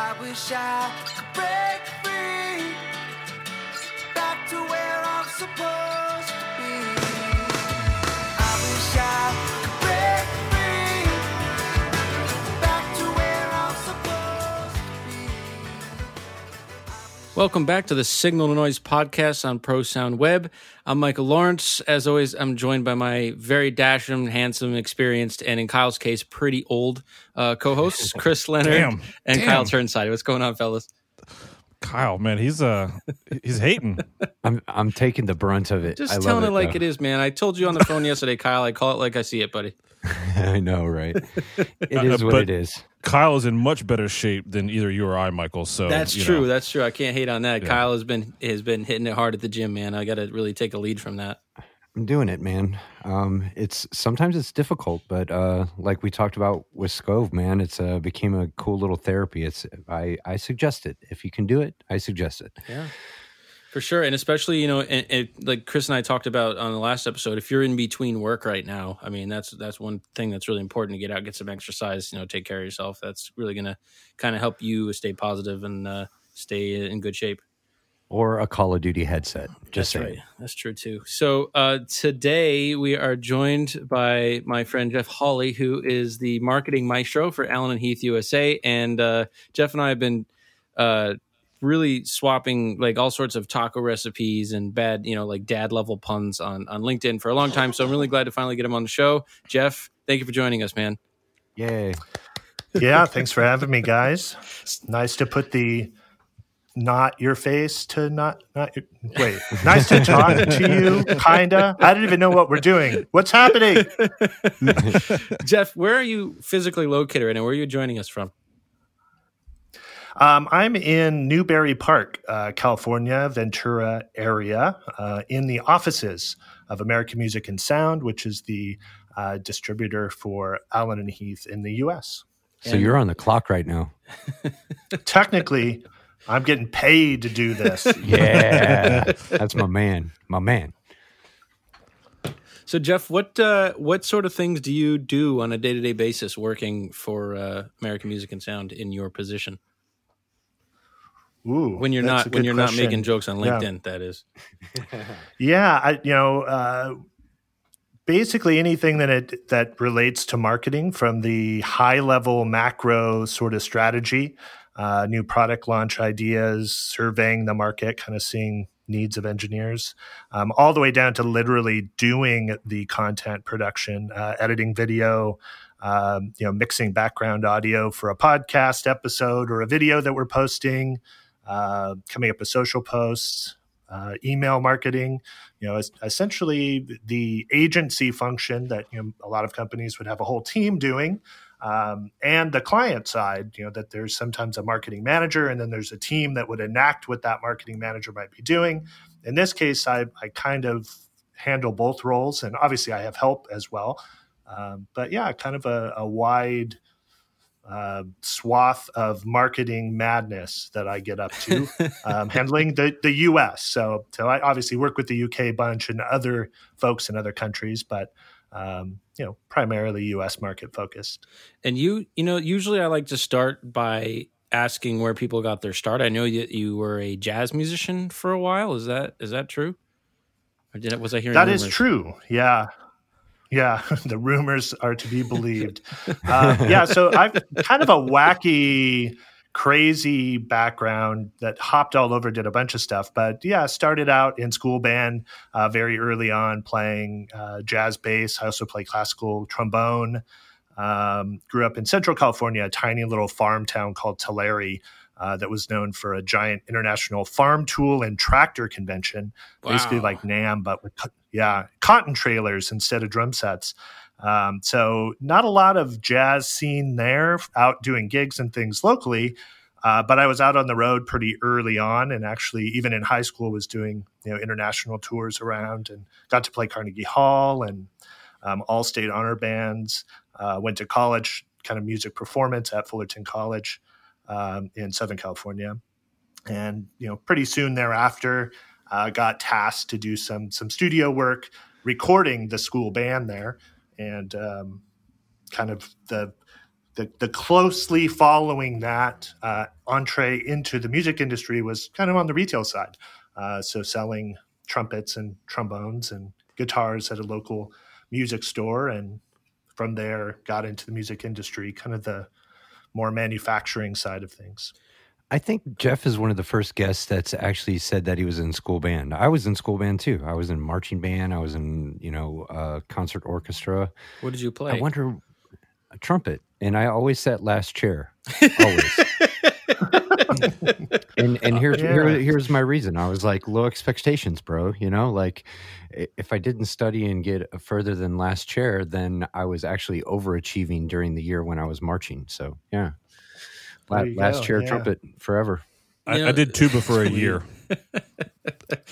I wish I could break free Welcome back to the Signal to Noise podcast on Pro Sound Web. I'm Michael Lawrence. As always, I'm joined by my very dashing, handsome, experienced, and in Kyle's case, pretty old uh, co-hosts, Chris Leonard Damn. and Damn. Kyle Turnside. What's going on, fellas? Kyle, man, he's uh he's hating. I'm I'm taking the brunt of it. Just I love telling it, like though. it is, man. I told you on the phone yesterday, Kyle. I call it like I see it, buddy. I know, right? It is what it is. Kyle is in much better shape than either you or I, Michael. So That's you true. know. That's true. I can't hate on that. Yeah. Kyle has been has been hitting it hard at the gym, man. I got to really take a lead from that. I'm doing it, man. Um, it's sometimes it's difficult, but uh, like we talked about with Scove, man, it's uh, became a cool little therapy. It's I I suggest it if you can do it. I suggest it. Yeah, for sure, and especially you know, and, and like Chris and I talked about on the last episode, if you're in between work right now, I mean, that's that's one thing that's really important to get out, get some exercise, you know, take care of yourself. That's really gonna kind of help you stay positive and uh, stay in good shape. Or a Call of Duty headset. Just That's saying. right. That's true too. So uh, today we are joined by my friend Jeff Hawley, who is the marketing maestro for Allen and Heath USA. And uh, Jeff and I have been uh, really swapping like all sorts of taco recipes and bad, you know, like dad level puns on on LinkedIn for a long time. So I'm really glad to finally get him on the show. Jeff, thank you for joining us, man. Yay! yeah, thanks for having me, guys. It's nice to put the not your face to not not your, wait. Nice to talk to you, kinda. I don't even know what we're doing. What's happening? Jeff, where are you physically located right now? Where are you joining us from? Um, I'm in Newbury Park, uh, California, Ventura area, uh, in the offices of American Music and Sound, which is the uh, distributor for Allen and Heath in the U.S. So you're on the clock right now. Technically, I'm getting paid to do this. Yeah, that's my man. My man. So Jeff, what uh, what sort of things do you do on a day to day basis working for uh, American Music and Sound in your position Ooh, when you're not when you're question. not making jokes on Yeah. LinkedIn? That is. Yeah, I, you know, uh, basically anything that it that relates to marketing, from the high level macro sort of strategy, uh, new product launch ideas, surveying the market, kind of seeing needs of engineers, um, all the way down to literally doing the content production, uh, editing video. Um, you know, mixing background audio for a podcast episode or a video that we're posting, uh, coming up with social posts, uh, email marketing, you know, essentially the agency function that you know a lot of companies would have a whole team doing, um, and the client side, you know, that there's sometimes a marketing manager, and then there's a team that would enact what that marketing manager might be doing. In this case, I, I kind of handle both roles, and obviously I have help as well. Um, but yeah, kind of a, a wide uh, swath of marketing madness that I get up to, um, handling the, the U.S. So, so I obviously work with the UK bunch and other folks in other countries, but um, you know, primarily U.S. market focused. And you, you know, usually I like to start by asking where people got their start. I know you you were a jazz musician for a while. Is that is that true? Or did it, was I hearing That is rumors? true. Yeah. Yeah, the rumors are to be believed. uh, yeah, so I've kind of a wacky, crazy background that hopped all over, did a bunch of stuff. But yeah, started out in school band uh, very early on, playing uh, jazz bass. I also play classical trombone. Um, grew up in Central California, a tiny little farm town called Tulare. Uh, that was known for a giant international farm tool and tractor convention, basically like NAMM, but with yeah, cotton trailers instead of drum sets. Um, so not a lot of jazz scene there, out doing gigs and things locally. Uh, but I was out on the road pretty early on, and actually, even in high school, was doing you know international tours around, and got to play Carnegie Hall and um, all state honor bands. Uh, went to college, kind of music performance at Fullerton College um, in Southern California, and you know, pretty soon thereafter, uh, got tasked to do some some studio work, recording the school band there, and um, kind of the the, the closely following that uh, entree into the music industry was kind of on the retail side. Uh, so selling trumpets and trombones and guitars at a local music store, and from there got into the music industry, kind of the more manufacturing side of things. I think Jeff is one of the first guests that's actually said that he was in school band. I was in school band too. I was in marching band. I was in you know uh, concert orchestra. What did you play? I wonder a trumpet, and I always sat last chair. Always. and and here's Yeah. here, here's my reason. I was like low expectations, bro. You know, like if I didn't study and get further than last chair, then I was actually overachieving during the year when I was marching. So yeah, La- last go, chair yeah. trumpet forever. I, You know, I did tuba for a year.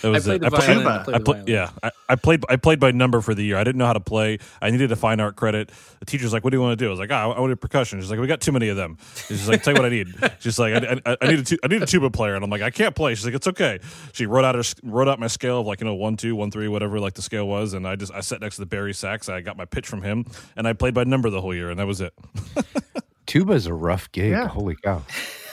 That was played it. the I played- violin. Tuba. I played I the play, yeah, I, I played. I played by number for the year. I didn't know how to play. I needed a fine art credit. The teacher's like, "What do you want to do?" I was like, "Ah, I wanted percussion." She's like, "We got too many of them." She's like, "Tell you what I need." She's like, "I, I, I need a tu- I need a tuba player," and I'm like, "I can't play." She's like, "It's okay." She wrote out her wrote out my scale of like you know one two one three whatever like the scale was, and I just I sat next to the bari sax. I got my pitch from him, and I played by number the whole year, and that was it. Tuba is a rough gig. Yeah. Holy cow!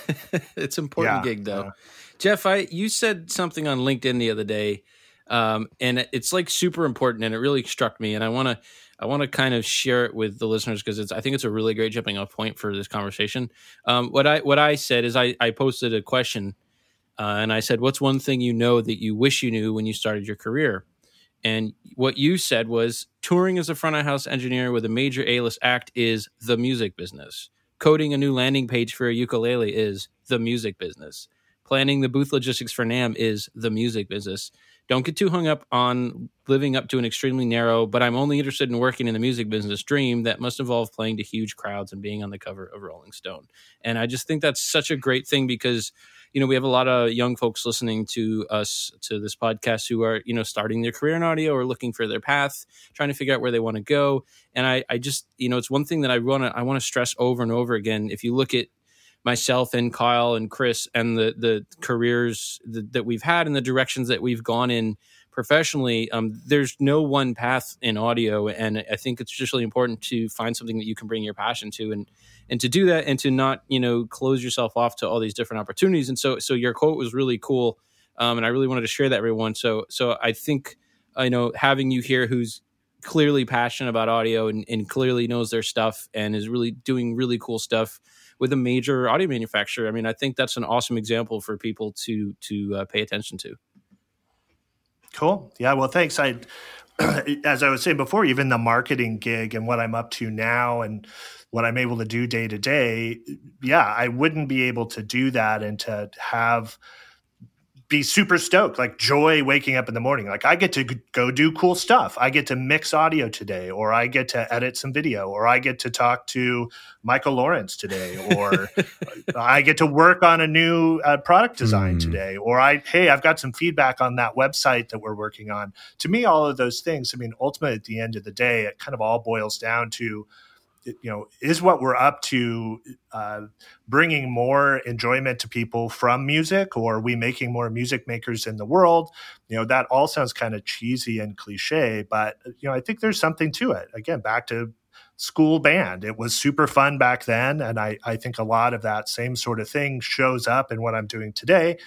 it's important Yeah, gig though. yeah. Jeff, I you said something on LinkedIn the other day, um, and it's like super important, and it really struck me. And I want to I want to kind of share it with the listeners because it's I think it's a really great jumping off point for this conversation. Um, what I what I said is I I posted a question, uh, and I said, "What's one thing you know that you wish you knew when you started your career?" And what you said was touring as a front of house engineer with a major A list act is the music business. Coding a new landing page for a ukulele is the music business. Planning the booth logistics for NAMM is the music business. Don't get too hung up on living up to an extremely narrow, but I'm only interested in working in the music business dream that must involve playing to huge crowds and being on the cover of Rolling Stone. And I just think that's such a great thing because you know we have a lot of young folks listening to us to this podcast who are you know starting their career in audio or looking for their path trying to figure out where they want to go. And i i just you know it's one thing that i want to i want to stress over and over again. If you look at myself and kyle and chris and the the careers that, we've had and the directions that we've gone in professionally um, there's no one path in audio. And i think it's just really important to find something that you can bring your passion to and and to do that and to not you know close yourself off to all these different opportunities. And so so your quote was really cool um, and i really wanted to share that everyone. So so i think you know having you here who's clearly passionate about audio and, and clearly knows their stuff and is really doing really cool stuff with a major audio manufacturer i mean i think that's an awesome example for people to to uh, pay attention to Cool. Yeah. Well, thanks. I, as I was saying before, even the marketing gig and what I'm up to now and what I'm able to do day to day, yeah, I wouldn't be able to do that and to have be super stoked, like joy waking up in the morning. Like I get to go do cool stuff. I get to mix audio today, or I get to edit some video, or I get to talk to Michael Lawrence today, or I get to work on a new uh, product design Mm. today, or I, hey, I've got some feedback on that website that we're working on. To me, all of those things, I mean, ultimately at the end of the day, it kind of all boils down to, you know, is what we're up to uh, bringing more enjoyment to people from music, or are we making more music makers in the world? You know, that all sounds kind of cheesy and cliche, but, you know, I think there's something to it. Again, back to school band. It was super fun back then. And I, I think a lot of that same sort of thing shows up in what I'm doing today.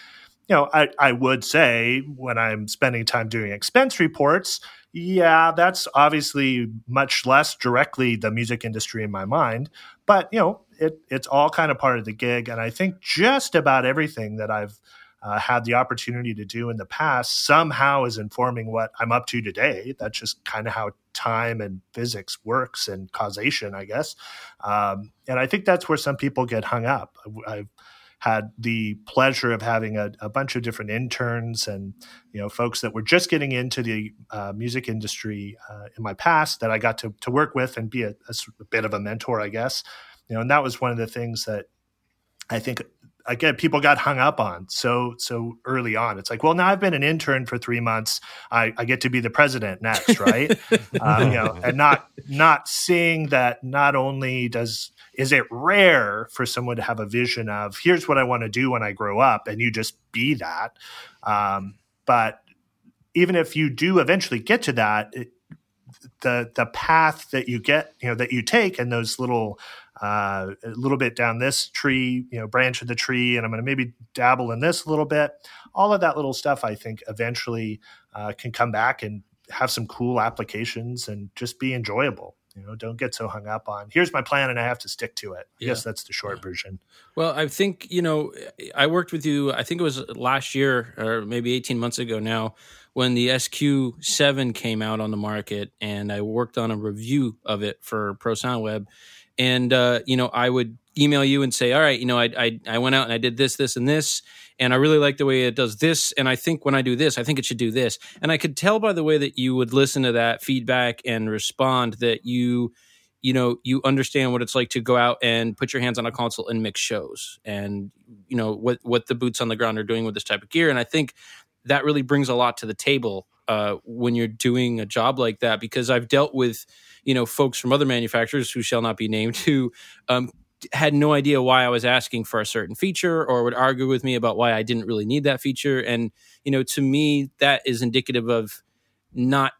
You know, I, I would say when I'm spending time doing expense reports, yeah, that's obviously much less directly the music industry in my mind. But, you know, it, it's all kind of part of the gig. And I think just about everything that I've uh, had the opportunity to do in the past somehow is informing what I'm up to today. That's just kind of how time and physics works and causation, I guess. Um, and I think that's where some people get hung up. I've had the pleasure of having a, a bunch of different interns and you know folks that were just getting into the uh, music industry uh, in my past that I got to to work with and be a bit of a mentor, I guess. You know, and that was one of the things that I think again people got hung up on so so early on. It's like, well, now I've been an intern for three months. I, I get to be the president next, right? um, you know, and not not seeing that not only does is it rare for someone to have a vision of here's what I want to do when I grow up, and you just be that. Um, but even if you do eventually get to that, it, the the path that you get, you know, that you take, and those little uh, a little bit down this tree, you know, branch of the tree, and I'm going to maybe dabble in this a little bit. All of that little stuff, I think, eventually uh, can come back and have some cool applications and just be enjoyable. You know, don't get so hung up on here's my plan and I have to stick to it. I Yeah. guess that's the short version. Well, I think, you know, I worked with you, I think it was last year or maybe 18 months ago now when the SQ7 came out on the market and I worked on a review of it for Pro Sound Web. And, uh, you know, I would email you and say, all right, you know, I, I, I went out and I did this, this, and this. And I really like the way it does this. And I think when I do this, I think it should do this. And I could tell by the way that you would listen to that feedback and respond that you, you know you understand what it's like to go out and put your hands on a console and mix shows and you know what what the boots on the ground are doing with this type of gear and i think that really brings a lot to the table uh, when you're doing a job like that because i've dealt with you know folks from other manufacturers who shall not be named who um, had no idea why i was asking for a certain feature or would argue with me about why i didn't really need that feature. And you know to me that is indicative of not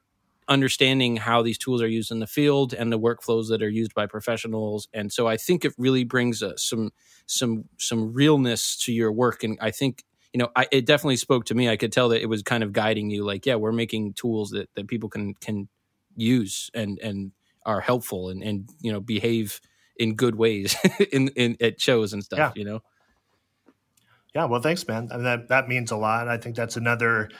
understanding how these tools are used in the field and the workflows that are used by professionals. And so i think it really brings uh, some some some realness to your work. And i think you know I, it definitely spoke to me. I could tell that it was kind of guiding you like yeah we're making tools that, that people can can use and and are helpful and and you know behave in good ways in in at shows and stuff Yeah. you know Yeah, well, thanks, man. And that that means a lot. I think that's another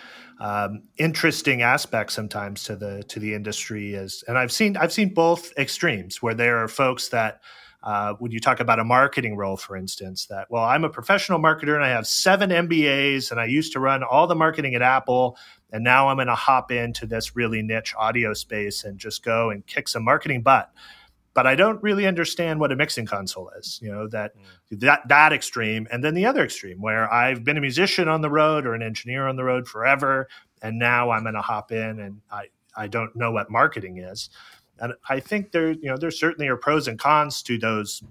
um, interesting aspect sometimes to the to the industry is, and I've seen I've seen both extremes where there are folks that. Uh, when you talk about a marketing role, for instance, that well, I'm a professional marketer and I have seven MBAs and I used to run all the marketing at Apple, and now I'm going to hop into this really niche audio space and just go and kick some marketing butt but I don't really understand what a mixing console is. You know that that that extreme, and then the other extreme where I've been a musician on the road or an engineer on the road forever, and now I'm going to hop in and I I don't know what marketing is, and I think there you know there certainly are pros and cons to those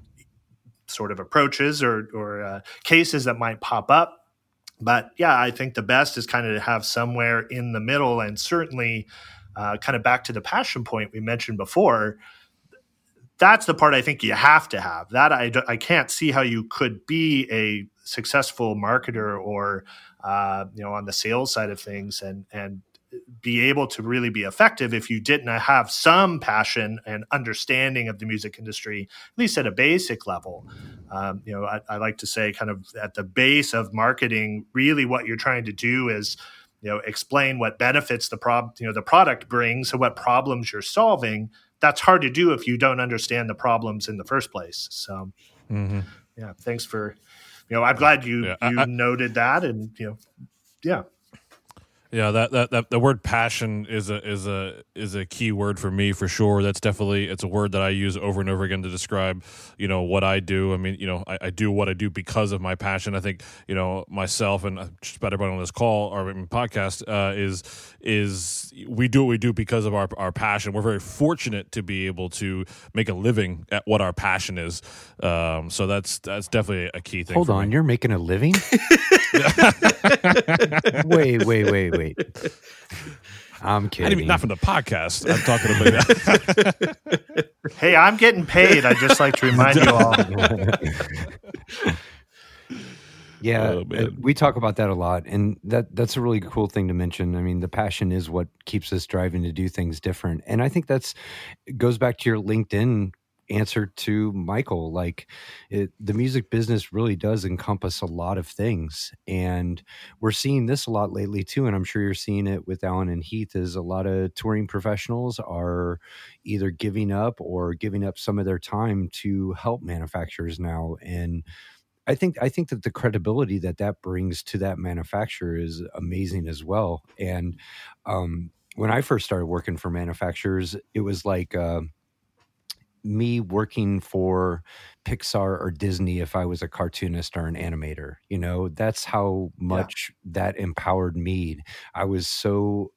sort of approaches or or uh, cases that might pop up. But yeah, I think the best is kind of to have somewhere in the middle, and certainly, uh, kind of back to the passion point we mentioned before that's the part I think you have to have. That I, I can't see how you could be a successful marketer or uh, you know on the sales side of things and and be able to really be effective if you didn't have some passion and understanding of the music industry, at least at a basic level. Um, you know, I, I like to say, kind of at the base of marketing, really what you're trying to do is you know explain what benefits the prob you know the product brings and what problems you're solving. That's hard to do if you don't understand the problems in the first place. So hmm yeah thanks for you know i'm glad you Yeah, you I- noted that and you know yeah Yeah, that, that that the word passion is a is a is a key word for me for sure. That's definitely it's a word that I use over and over again to describe you know what I do. I mean, you know, I, I do what I do because of my passion. I think you know myself and uh, just about everyone on this call or podcast uh, is is we do what we do because of our our passion. We're very fortunate to be able to make a living at what our passion is. Um, so that's that's definitely a key thing. Hold on, me. you're making a living? wait, wait, wait, wait. I'm I kidding. didn't mean not from the podcast. I'm talking about. hey i'm getting paid i'd just like to remind you all Yeah, Oh, uh, we talk about that a lot, and that that's a really cool thing to mention. I mean, the passion is what keeps us driving to do things different, and I think that's goes back to your LinkedIn answer to Michael. Like, it, the music business really does encompass a lot of things, and we're seeing this a lot lately too. And I'm sure you're seeing it with Allen and Heath. Is a lot of touring professionals are either giving up or giving up some of their time to help manufacturers now, and I think I think that the credibility that that brings to that manufacturer is amazing as well. And um, when I first started working for manufacturers, it was like uh, me working for Pixar or Disney if I was a cartoonist or an animator. You know, that's how much that empowered me. I was so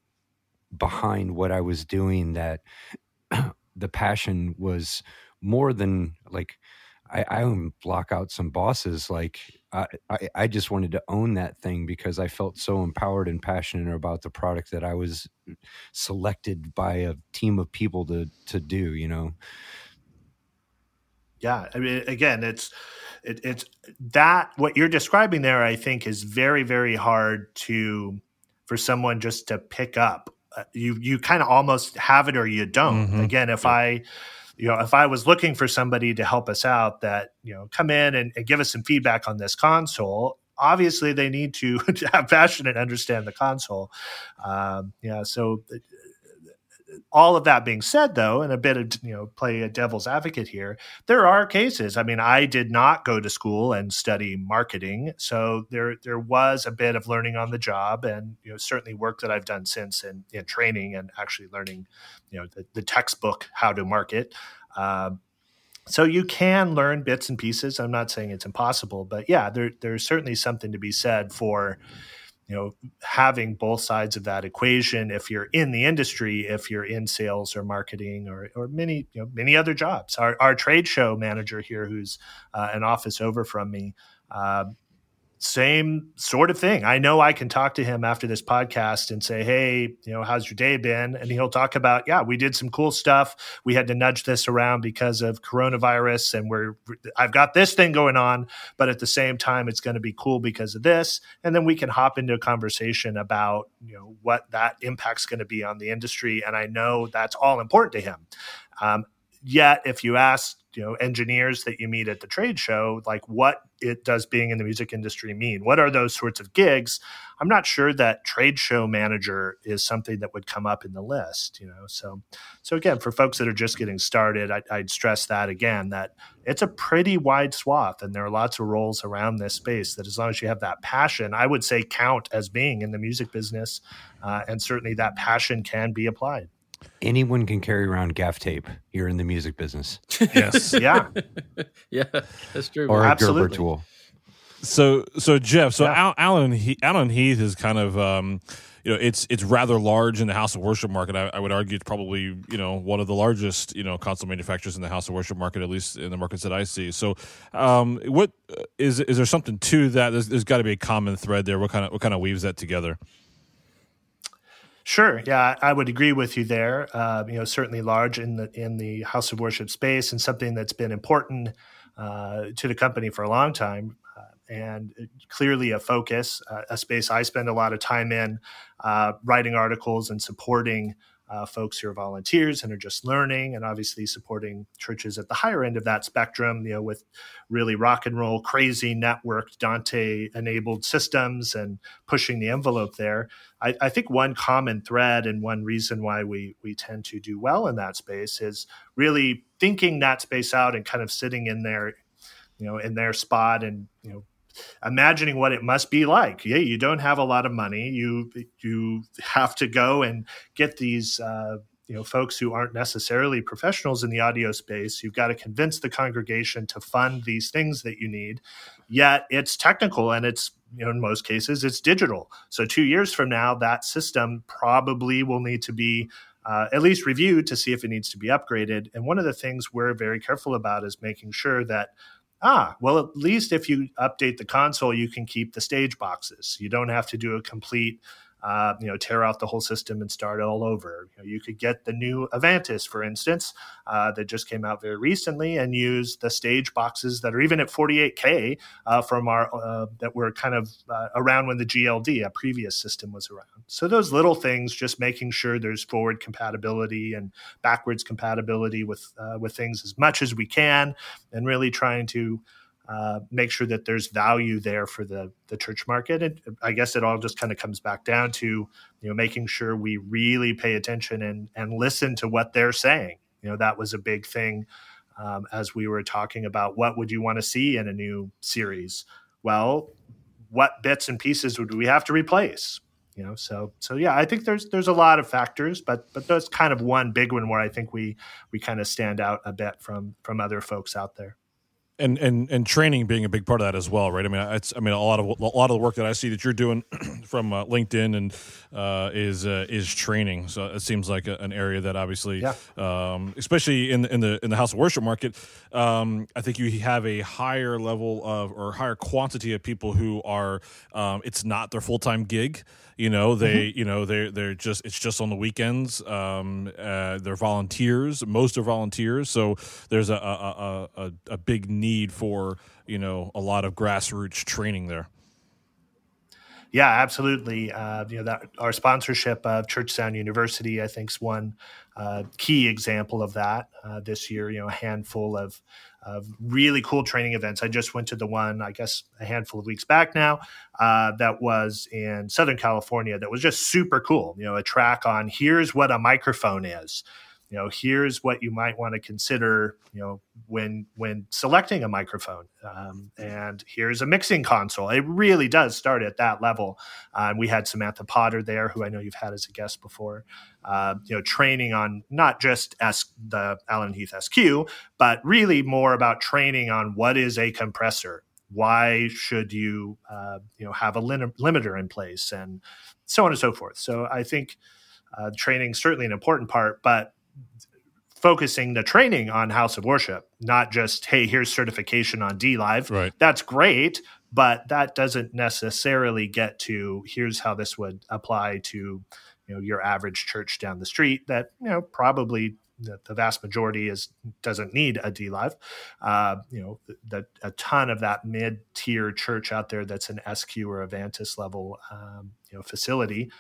behind what I was doing that the passion was more than like I, I would block out some bosses. Like I, I, I just wanted to own that thing because I felt so empowered and passionate about the product that I was selected by a team of people to to do. You know, yeah. I mean, again, it's it, it's that what you're describing there. I think is very very hard to for someone just to pick up. Uh, you you kind of almost have it or you don't. Mhm. Again, if I you know if I was looking for somebody to help us out that you know come in and, and give us some feedback on this console. Obviously, they need to have passion and understand the console. Um, yeah, so uh, all of that being said though and a bit of you know play a devil's advocate here there are cases. I mean i did not go to school and study marketing so there there was a bit of learning on the job and you know certainly work that i've done since in, in training and actually learning you know the, the textbook how to market. Um, so you can learn bits and pieces. I'm not saying it's impossible but yeah there, there's certainly something to be said for you know having both sides of that equation if you're in the industry if you're in sales or marketing or, or many you know many other jobs. Our, our trade show manager here who's uh, an office over from me uh, same sort of thing. I know I can talk to him after this podcast and say, "Hey, you know, how's your day been?" And he'll talk about, "Yeah, we did some cool stuff. We had to nudge this around because of coronavirus, and we're I've got this thing going on, but at the same time, it's going to be cool because of this." And then we can hop into a conversation about, you know, what that impact's going to be on the industry. And I know that's all important to him. Um, yet, if you ask you know engineers that you meet at the trade show like what it does being in the music industry mean? What are those sorts of gigs? I'm not sure that trade show manager is something that would come up in the list you know? So so again for folks that are just getting started I, i'd stress that again that it's a pretty wide swath and there are lots of roles around this space that as long as you have that passion i would say count as being in the music business uh, and certainly that passion can be applied Anyone can carry around gaff tape. You're in the music business, Yes. yeah yeah, that's true. or a Gerber Absolutely. tool. So so Jeff, so Yeah. Al, Alan he, Allen Heath is kind of um, you know it's it's rather large in the house of worship market. I, I would argue it's probably you know one of the largest you know console manufacturers in the house of worship market, at least in the markets that I see. So um, what uh, is is there something to that? There's, there's got to be a common thread there. What kind of what kind of weaves that together? Sure. Yeah, I would agree with you there. Uh, you know, certainly large in the in the house of worship space, and something that's been important uh, to the company for a long time, uh, and clearly a focus, uh, a space I spend a lot of time in, uh, writing articles and supporting uh, folks who are volunteers and are just learning, and obviously supporting churches at the higher end of that spectrum. You know, with really rock and roll, crazy networked Dante enabled systems and pushing the envelope there. I, I think one common thread and one reason why we we tend to do well in that space is really thinking that space out and kind of sitting in there, you know, in their spot and you know imagining what it must be like. Yeah, you don't have a lot of money. You you have to go and get these uh, you know folks who aren't necessarily professionals in the audio space. You've got to convince the congregation to fund these things that you need. Yet it's technical and it's you know in most cases it's digital. So two years from now, that system probably will need to be uh, at least reviewed to see if it needs to be upgraded. And one of the things we're very careful about is making sure that ah, well, at least if you update the console, you can keep the stage boxes. You don't have to do a complete, uh, you know, tear out the whole system and start all over. You, know, you could get the new Avantis, for instance, uh, that just came out very recently, and use the stage boxes that are even at 48K uh, from our uh, that were kind of uh, around when the GLD, a previous system, was around. So those little things, just making sure there's forward compatibility and backwards compatibility with uh, with things as much as we can, and really trying to uh, make sure that there's value there for the the church market. And I guess it all just kind of comes back down to you know making sure we really pay attention and and listen to what they're saying. You know that was a big thing um, as we were talking about what would you want to see in a new series. Well, what bits and pieces would we have to replace? You know, so so yeah, I think there's there's a lot of factors, but but that's kind of one big one where I think we we kind of stand out a bit from from other folks out there. And and and training being a big part of that as well, right? I mean, it's I mean a lot of a lot of the work that I see that you're doing from uh, LinkedIn and uh, is uh, is training. So it seems like a, an area that obviously, Yeah. um, especially in the, in the in the house of worship market, um, I think you have a higher level of or higher quantity of people who are um, it's not their full time gig. You know, they you know they they're just it's just on the weekends. Um, uh, they're volunteers. Most are volunteers. So there's a a, a, a, a big need for you know a lot of grassroots training there. Yeah, absolutely. Uh, you know that our sponsorship of Church Sound University, I think, is one uh, key example of that uh, this year. You know, a handful of of really cool training events. I just went to the one, I guess, a handful of weeks back now. Uh, that was in Southern California. That was just super cool. You know, a track on here's what a microphone is you know here's what you might want to consider you know when when selecting a microphone um, and here's a mixing console. It really does start at that level. Uh, and we had samantha potter there who i know you've had as a guest before uh, you know training on not just S, the allen heath sq but really more about training on what is a compressor. Why should you uh, you know have a lim- limiter in place and so on and so forth. So i think uh, training certainly an important part but focusing the training on house of worship not just hey here's certification on dLive Right. that's great but that doesn't necessarily get to here's how this would apply to you know your average church down the street that you know probably the, the vast majority is doesn't need a dLive. Uh, you know, the, a ton of that mid tier church out there that's an SQ or Avantis level, um, you know, facility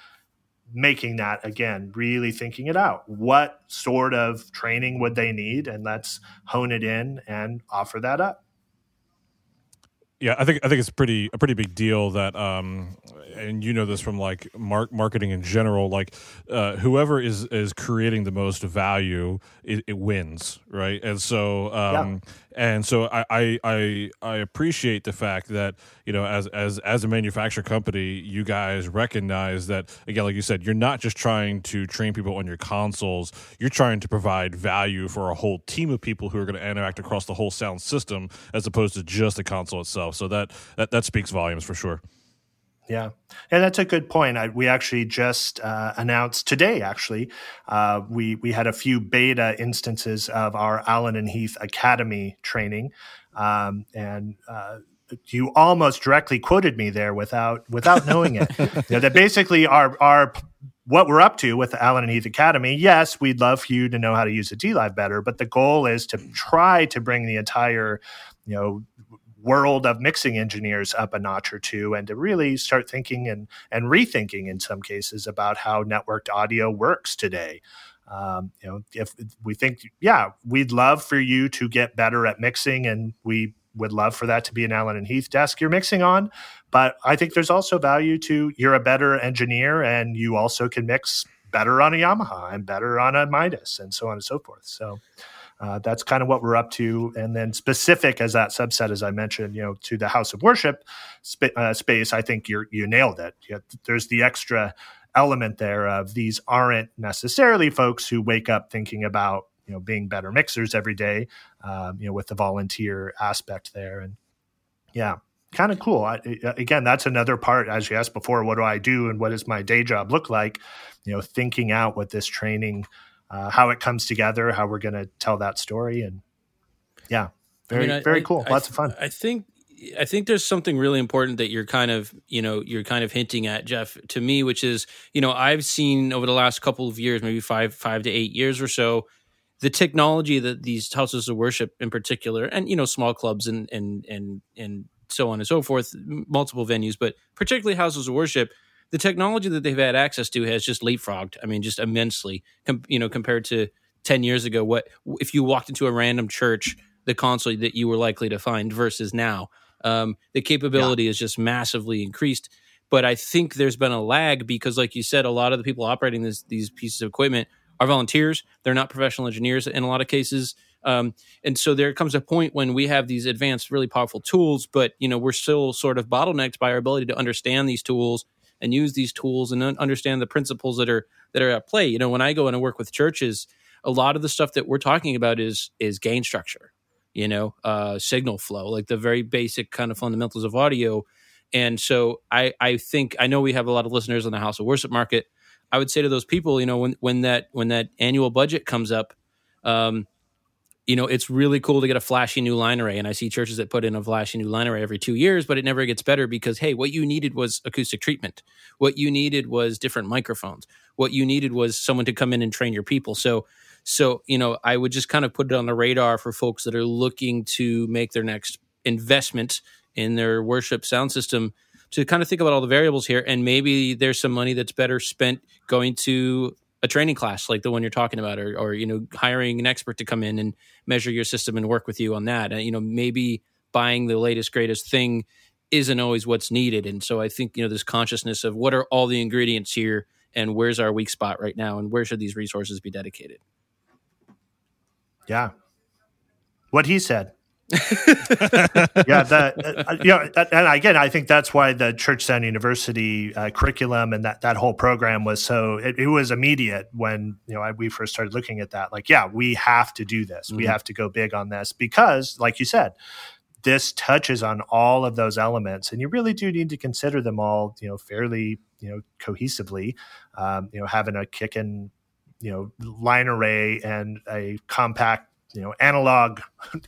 making that again really thinking it out. What sort of training would they need? And let's hone it in and offer that up. Yeah, I think I think it's pretty a pretty big deal that um and you know this from like mark, marketing in general like uh, whoever is is creating the most value it, it wins right? And so um and so I, I I appreciate the fact that you know as as as a manufacturer company you guys recognize that again like you said you're not just trying to train people on your consoles. You're trying to provide value for a whole team of people who are going to interact across the whole sound system as opposed to just the console itself. So that that, that speaks volumes for sure Yeah, and that's a good point. I, we actually just uh, announced today. Actually, uh, we we had a few beta instances of our Allen and Heath Academy training, um, and uh, you almost directly quoted me there without without knowing it. you know, that basically our our what we're up to with the Allen and Heath Academy. Yes, we'd love for you to know how to use a dLive better, but the goal is to try to bring the entire, you know, world of mixing engineers up a notch or two and to really start thinking and, and rethinking in some cases about how networked audio works today. Um, you know, if we think, yeah, we'd love for you to get better at mixing and we would love for that to be an Allen and Heath desk you're mixing on. But I think there's also value to you're a better engineer and you also can mix better on a Yamaha and better on a Midas and so on and so forth. So, uh, that's kind of what we're up to. And then specific as that subset, as I mentioned, you know, to the house of worship sp- uh, space, I think you you nailed it. You know, there's the extra element there of these aren't necessarily folks who wake up thinking about you know being better mixers every day. Um, you know, with the volunteer aspect there, and yeah. Kind of cool. I, again, that's another part. As you asked before, what do I do and what does my day job look like? You know, thinking out what this training uh, how it comes together, how we're going to tell that story, and yeah, very I mean, I- very cool, I- lots of fun. I think I think there's something really important that you're kind of you know you're kind of hinting at, Jeff, to me, which is you know I've seen over the last couple of years, maybe five five to eight years or so, the technology that these houses of worship in particular, and you know small clubs and and and and so on and so forth, m- multiple venues, but particularly houses of worship. The technology that they've had access to has just leapfrogged. I mean, just immensely. Com- you know, compared to ten years ago, what if you walked into a random church, the console that you were likely to find versus now? Um, the capability is just massively increased. But I think there's been a lag because, like you said, a lot of the people operating this, these pieces of equipment are volunteers. They're not professional engineers in a lot of cases. Um, and so there comes a point when we have these advanced, really powerful tools, but you know we're still sort of bottlenecked by our ability to understand these tools and use these tools and understand the principles that are that are at play. You know, when I go in and work with churches, a lot of the stuff that we're talking about is is gain structure you know, uh, signal flow, like the very basic kind of fundamentals of audio. And so I, I think I know we have a lot of listeners on the House of Worship market. I would say to those people, you know, when when that when that annual budget comes up, um, you know, it's really cool to get a flashy new line array. And I see churches that put in a flashy new line array every two years, but it never gets better because, hey, what you needed was acoustic treatment. What you needed was different microphones. What you needed was someone to come in and train your people. So, so you know, I would just kind of put it on the radar for folks that are looking to make their next investment in their worship sound system to kind of think about all the variables here. And maybe there's some money that's better spent going to a training class like the one you're talking about or, or you know hiring an expert to come in and measure your system and work with you on that and you know maybe buying the latest greatest thing isn't always what's needed and so i think you know this consciousness of what are all the ingredients here and where's our weak spot right now and where should these resources be dedicated Yeah. What he said. yeah, that uh, you know, and again, I think that's why the Church Sound University uh, curriculum and that that whole program was so it, it was immediate when you know I, we first started looking at that. Like, yeah, we have to do this. We Mhm. have to go big on this because, like you said, this touches on all of those elements, and you really do need to consider them all. You know, fairly you know cohesively. Um, you know, having a kicking you know line array and a compact you know analog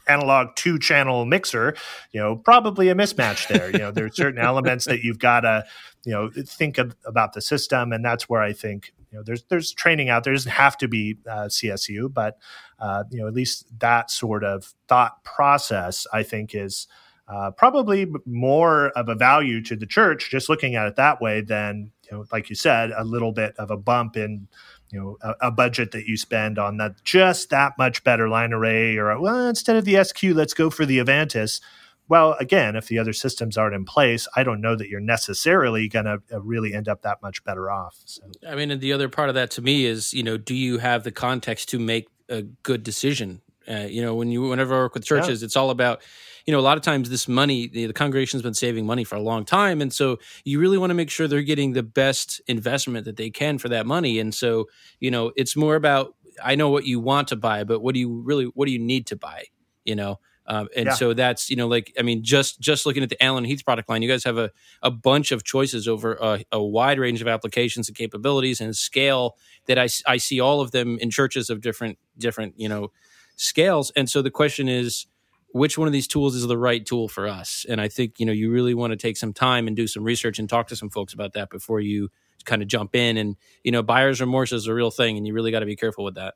analog two channel mixer you know probably a mismatch there. You know there's certain elements that you've got to you know think of, about the system and that's where i think you know there's there's training out there. It doesn't have to be uh, csu but uh, you know at least that sort of thought process i think is uh, probably more of a value to the church just looking at it that way than you know like you said a little bit of a bump in you know a, a budget that you spend on that just that much better line array or well instead of the sq let's go for the avantis. Well again if the other systems aren't in place i don't know that you're necessarily going to really end up that much better off so. I mean and the other part of that to me is you know do you have the context to make a good decision? Uh, you know when you whenever i work with churches it's all about you know a lot of times this money the, the congregation's been saving money for a long time. And so you really want to make sure they're getting the best investment that they can for that money. And so you know it's more about i know what you want to buy but what do you really what do you need to buy you know? Um, and Yeah. so that's you know like i mean just just looking at the allen heath product line you guys have a, a bunch of choices over a, a wide range of applications and capabilities and scale that I I see all of them in churches of different different you know scales. And so the question is which one of these tools is the right tool for us? And i think you know you really want to take some time and do some research and talk to some folks about that before you kind of jump in. And you know buyer's remorse is a real thing and you really got to be careful with that.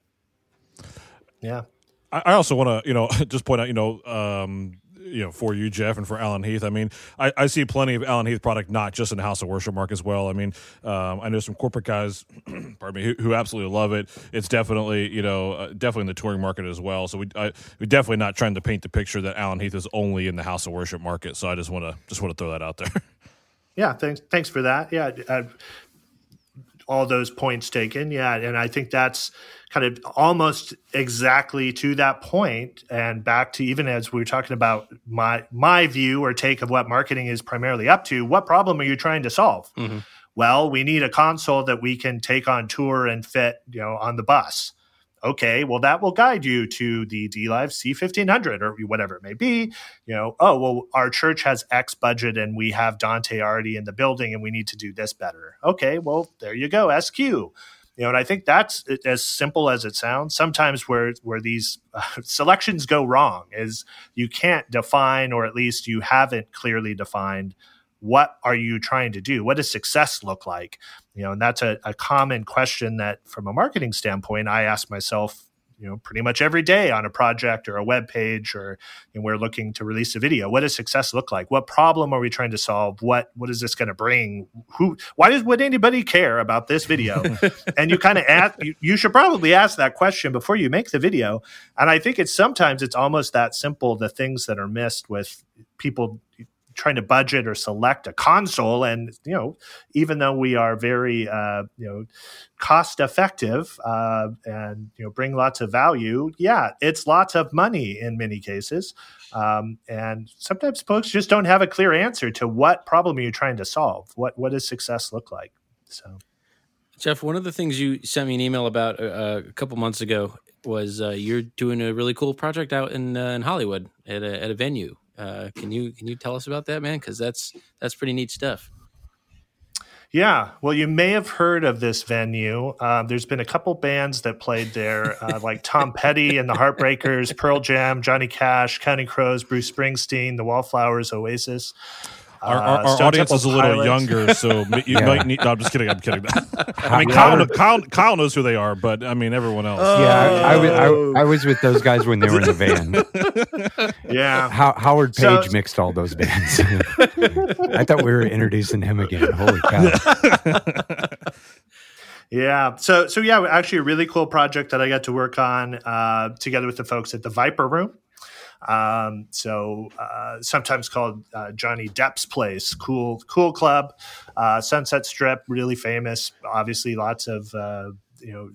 Yeah. I I also want to, you know, just point out, you know, um, you know, for you, Jeff, and for Allen Heath. I mean, I, I see plenty of Allen Heath product, not just in the House of Worship mark as well. I mean, um, I know some corporate guys, pardon me, who, who absolutely love it. It's definitely, you know, uh, definitely in the touring market as well. So we, I, we definitely not trying to paint the picture that Allen Heath is only in the House of Worship market. So I just want to, just want to throw that out there. Yeah, thanks. Thanks for that. Yeah, uh, all those points taken. Yeah, and I think that's kind of almost exactly to that point, and back to even as we were talking about my my view or take of what marketing is primarily up to. What problem are you trying to solve? Mhm. Well, we need a console that we can take on tour and fit, you know, on the bus. Okay, well, that will guide you to the dLive C1500 or whatever it may be you know, oh, well, our church has X budget and we have Dante already in the building and we need to do this better. Okay, well, there you go, SQ. You know, and I think that's as simple as it sounds. Sometimes where where these uh, selections go wrong is you can't define, or at least you haven't clearly defined what are you trying to do. What does success look like? You know, and that's a, a common question that, from a marketing standpoint, I ask myself. You know, pretty much every day on a project or a web page, or and we're looking to release a video. What does success look like? What problem are we trying to solve? What what is this going to bring? Who? Why does would anybody care about this video? and you kind of ask. You, you should probably ask that question before you make the video. And I think it's sometimes it's almost that simple. The things that are missed with people trying to budget or select a console. And you know even though we are very uh, you know cost effective uh, and you know bring lots of value yeah it's lots of money in many cases. Um, and sometimes folks just don't have a clear answer to what problem are you trying to solve. What what does success look like? So. Jeff, one of the things you sent me an email about uh, a couple months ago, was uh, you're doing a really cool project out in uh, in Hollywood at a at a venue. Uh, can you can you tell us about that, man? Because that's that's pretty neat stuff. Yeah, well, you may have heard of this venue. Um, there's been a couple bands that played there, uh, like Tom Petty and the Heartbreakers, Pearl Jam, Johnny Cash, Counting Crows, Bruce Springsteen, the Wallflowers, Oasis. Our, Uh, our, our audience Temple is a little Pilots. younger, so you Yeah. might need. No, I'm just kidding. I'm kidding. I mean, Kyle, Kyle, Kyle knows who they are, but I mean, everyone else. Yeah, I, I, was, Oh. I, I was with those guys when they were in the van. Yeah. How, Howard So- Page mixed all those bands. I thought we were introducing him again. Holy cow! Yeah. So so yeah, actually a really cool project that I got to work on uh, together with the folks at the Viper Room. Um, so uh, sometimes called uh, Johnny Depp's place, cool cool club, uh, Sunset Strip, really famous. Obviously, lots of uh, you know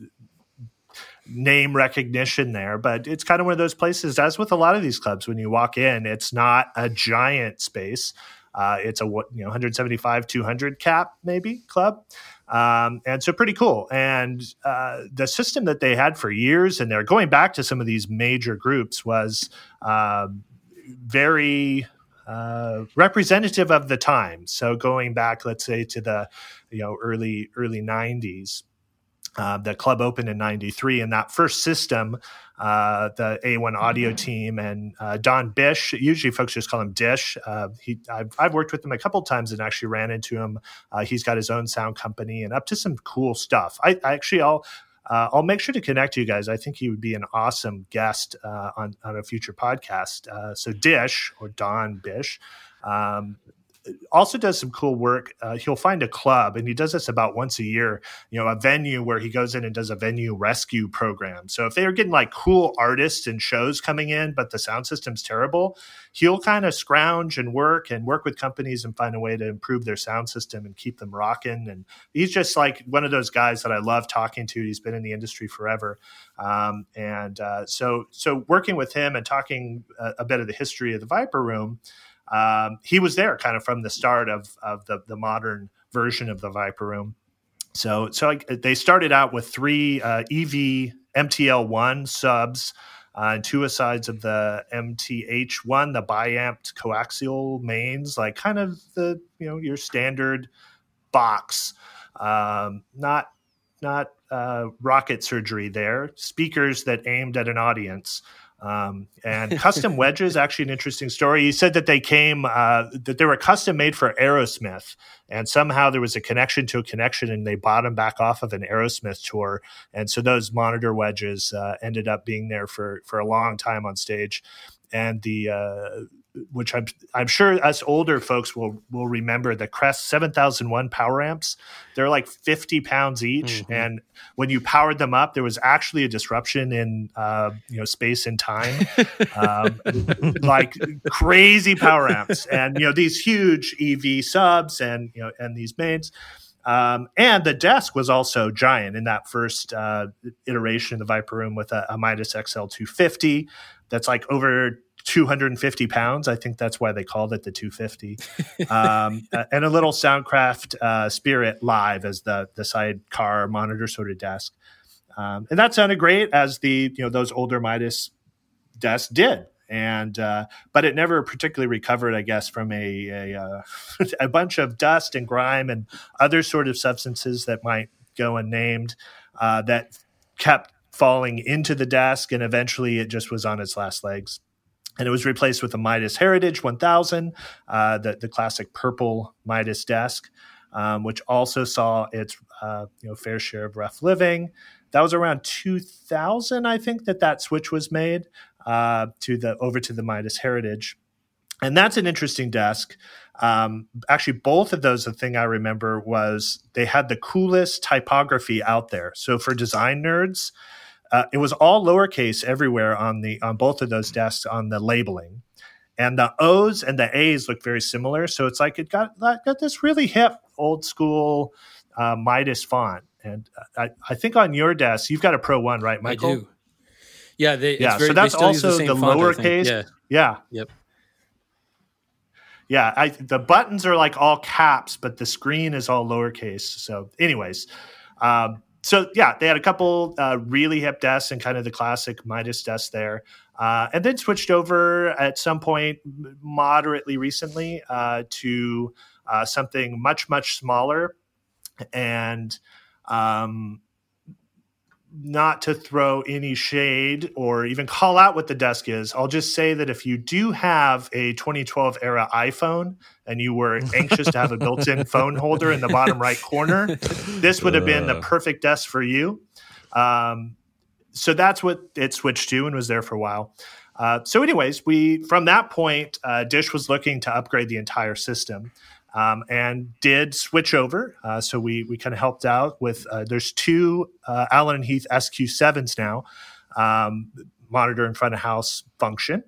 name recognition there, but it's kind of one of those places. As with a lot of these clubs, when you walk in, it's not a giant space. Uh, it's a you know 175 200 cap maybe club um, and so pretty cool. And uh, the system that they had for years and they're going back to some of these major groups was um very uh, representative of the time. So going back let's say to the you know early early 90s uh, the club opened in 93 and that first system uh, the A1 audio team and uh, Don Bish. Usually, folks just call him Dish. Uh, he, I've, I've worked with him a couple times and actually ran into him. Uh, he's got his own sound company and up to some cool stuff. I, I actually, I'll uh, I'll make sure to connect you guys. I think he would be an awesome guest uh, on on a future podcast. Uh, so Dish or Don Bish. Um, also does some cool work. Uh, he'll find a club, and he does this about once a year. You know, a venue where he goes in and does a venue rescue program. So if they are getting like cool artists and shows coming in, but the sound system's terrible, he'll kind of scrounge and work and work with companies and find a way to improve their sound system and keep them rocking. And he's just like one of those guys that I love talking to. He's been in the industry forever, um, and uh, so so working with him and talking a, a bit of the history of the Viper Room um, he was there kind of from the start of of the the modern version of the Viper Room. So so like, they started out with three uh, EV MTL one subs. Uh, and two sides of the MTH1, the biamped coaxial mains, like kind of the you know your standard box, um, not not uh, rocket surgery there. Speakers that aimed at an audience. Um, and custom wedges, actually an interesting story. He said that they came, uh, that they were custom made for Aerosmith, and somehow there was a connection to a connection, and they bought them back off of an Aerosmith tour, and so those monitor wedges uh, ended up being there for for a long time on stage, and the uh, which I'm I'm sure us older folks will will remember the Crest 7001 power amps. They're like 50 pounds each, Mhm. and when you powered them up, there was actually a disruption in uh, you know space and time, um, like crazy power amps, and you know these huge EV subs, and you know and these mains. Um, and the desk was also giant in that first uh, iteration of the Viper Room with a, a Midas XL 250 that's like over 250 pounds. I think that's why they called it the 250. Um, and a little Soundcraft uh, Spirit Live as the the sidecar monitor sort of desk. Um, and that sounded great as the you know those older Midas desks did. And uh, but it never particularly recovered, I guess, from a a, uh, a bunch of dust and grime and other sort of substances that might go unnamed uh, that kept falling into the desk, and eventually it just was on its last legs and it was replaced with the Midas Heritage 1000, uh, the the classic purple Midas desk, um, which also saw its uh, you know fair share of rough living. That was around 2000, I think, that that switch was made uh, to the over to the Midas Heritage, and that's an interesting desk. Um, actually, both of those, the thing I remember was they had the coolest typography out there. So for design nerds, uh, it was all lowercase everywhere on the on both of those desks on the labeling, and the O's and the A's look very similar. So it's like it got got this really hip old school uh, Midas font. And I, I think on your desk you've got a Pro One, right, Michael? I do. Yeah, they, it's Yeah, very, so that's also the font, lowercase. Yeah, Yeah. Yep. Yeah, I, the buttons are like all caps, but the screen is all lowercase. So, anyways, um, so yeah, they had a couple uh, really hip desks and kind of the classic Midas desk there, uh, and then switched over at some point moderately recently uh, to uh, something much much smaller, and um, not to throw any shade or even call out what the desk is, I'll just say that if you do have a 2012 era iPhone and you were anxious to have a built in phone holder in the bottom right corner, this would have been the perfect desk for you. Um, so that's what it switched to and was there for a while. Uh, so, anyways, we from that point, uh, Dish was looking to upgrade the entire system um, and did switch over. Uh, so we we kind of helped out with. Uh, there's two uh, Allen and Heath SQ7s now, um, monitor in front of house function.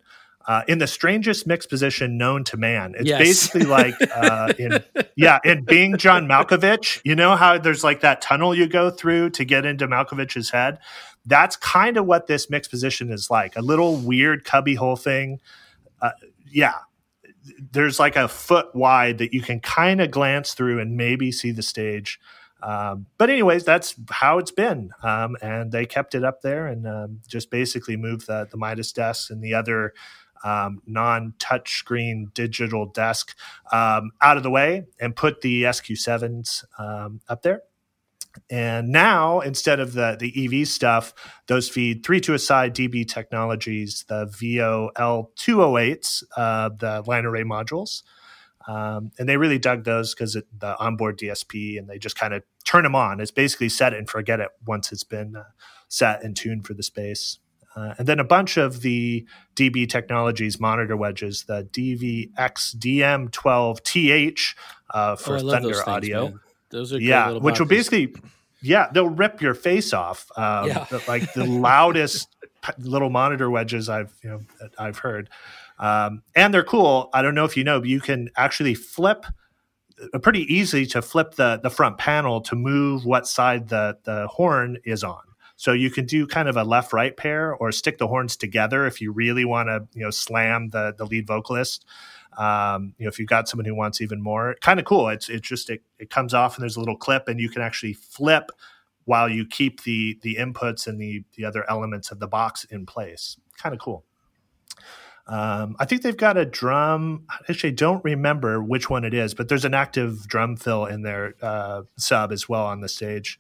Uh, in the strangest mixed position known to man, it's Yes. basically like uh, in yeah in being John Malkovich. You know how there's like that tunnel you go through to get into Malkovich's head. That's kind of what this mixed position is like. A little weird cubby hole thing. Uh, yeah, there's like a foot wide that you can kind of glance through and maybe see the stage. Um, but anyways, that's how it's been, um, and they kept it up there and um, just basically moved the the Midas desk and the other um, non-touch screen digital desk um, out of the way and put the SQ7s um, up there. And now, instead of the the EV stuff, those feed three to a side DB technologies, the VIO L208s, uh, the line array modules. Um, and they really dug those because the onboard DSP and they just kind of turn them on. It's basically set it and forget it once it's been uh, set and tuned for the space. Uh, and then a bunch of the DB Technologies monitor wedges, the DVX-DM12TH uh, for Oh, Thunder things, audio man. Those are yeah, little which will basically, yeah, they'll rip your face off. Um, Yeah. the- like the loudest little monitor wedges I've you know I've heard, um, and they're cool. I don't know if you know, but you can actually flip. uh, Pretty easy to flip the the front panel to move what side the the horn is on. So you can do kind of a left right pair or stick the horns together if you really want to you know slam the the lead vocalist um, you know, if you've got someone who wants even more, kind of cool. It's it's just it, it comes off and there's a little clip, and you can actually flip while you keep the the inputs and the the other elements of the box in place. Kind of cool. Um, I think they've got a drum. Actually, I don't remember which one it is, but there's an active drum fill in their uh, sub as well on the stage.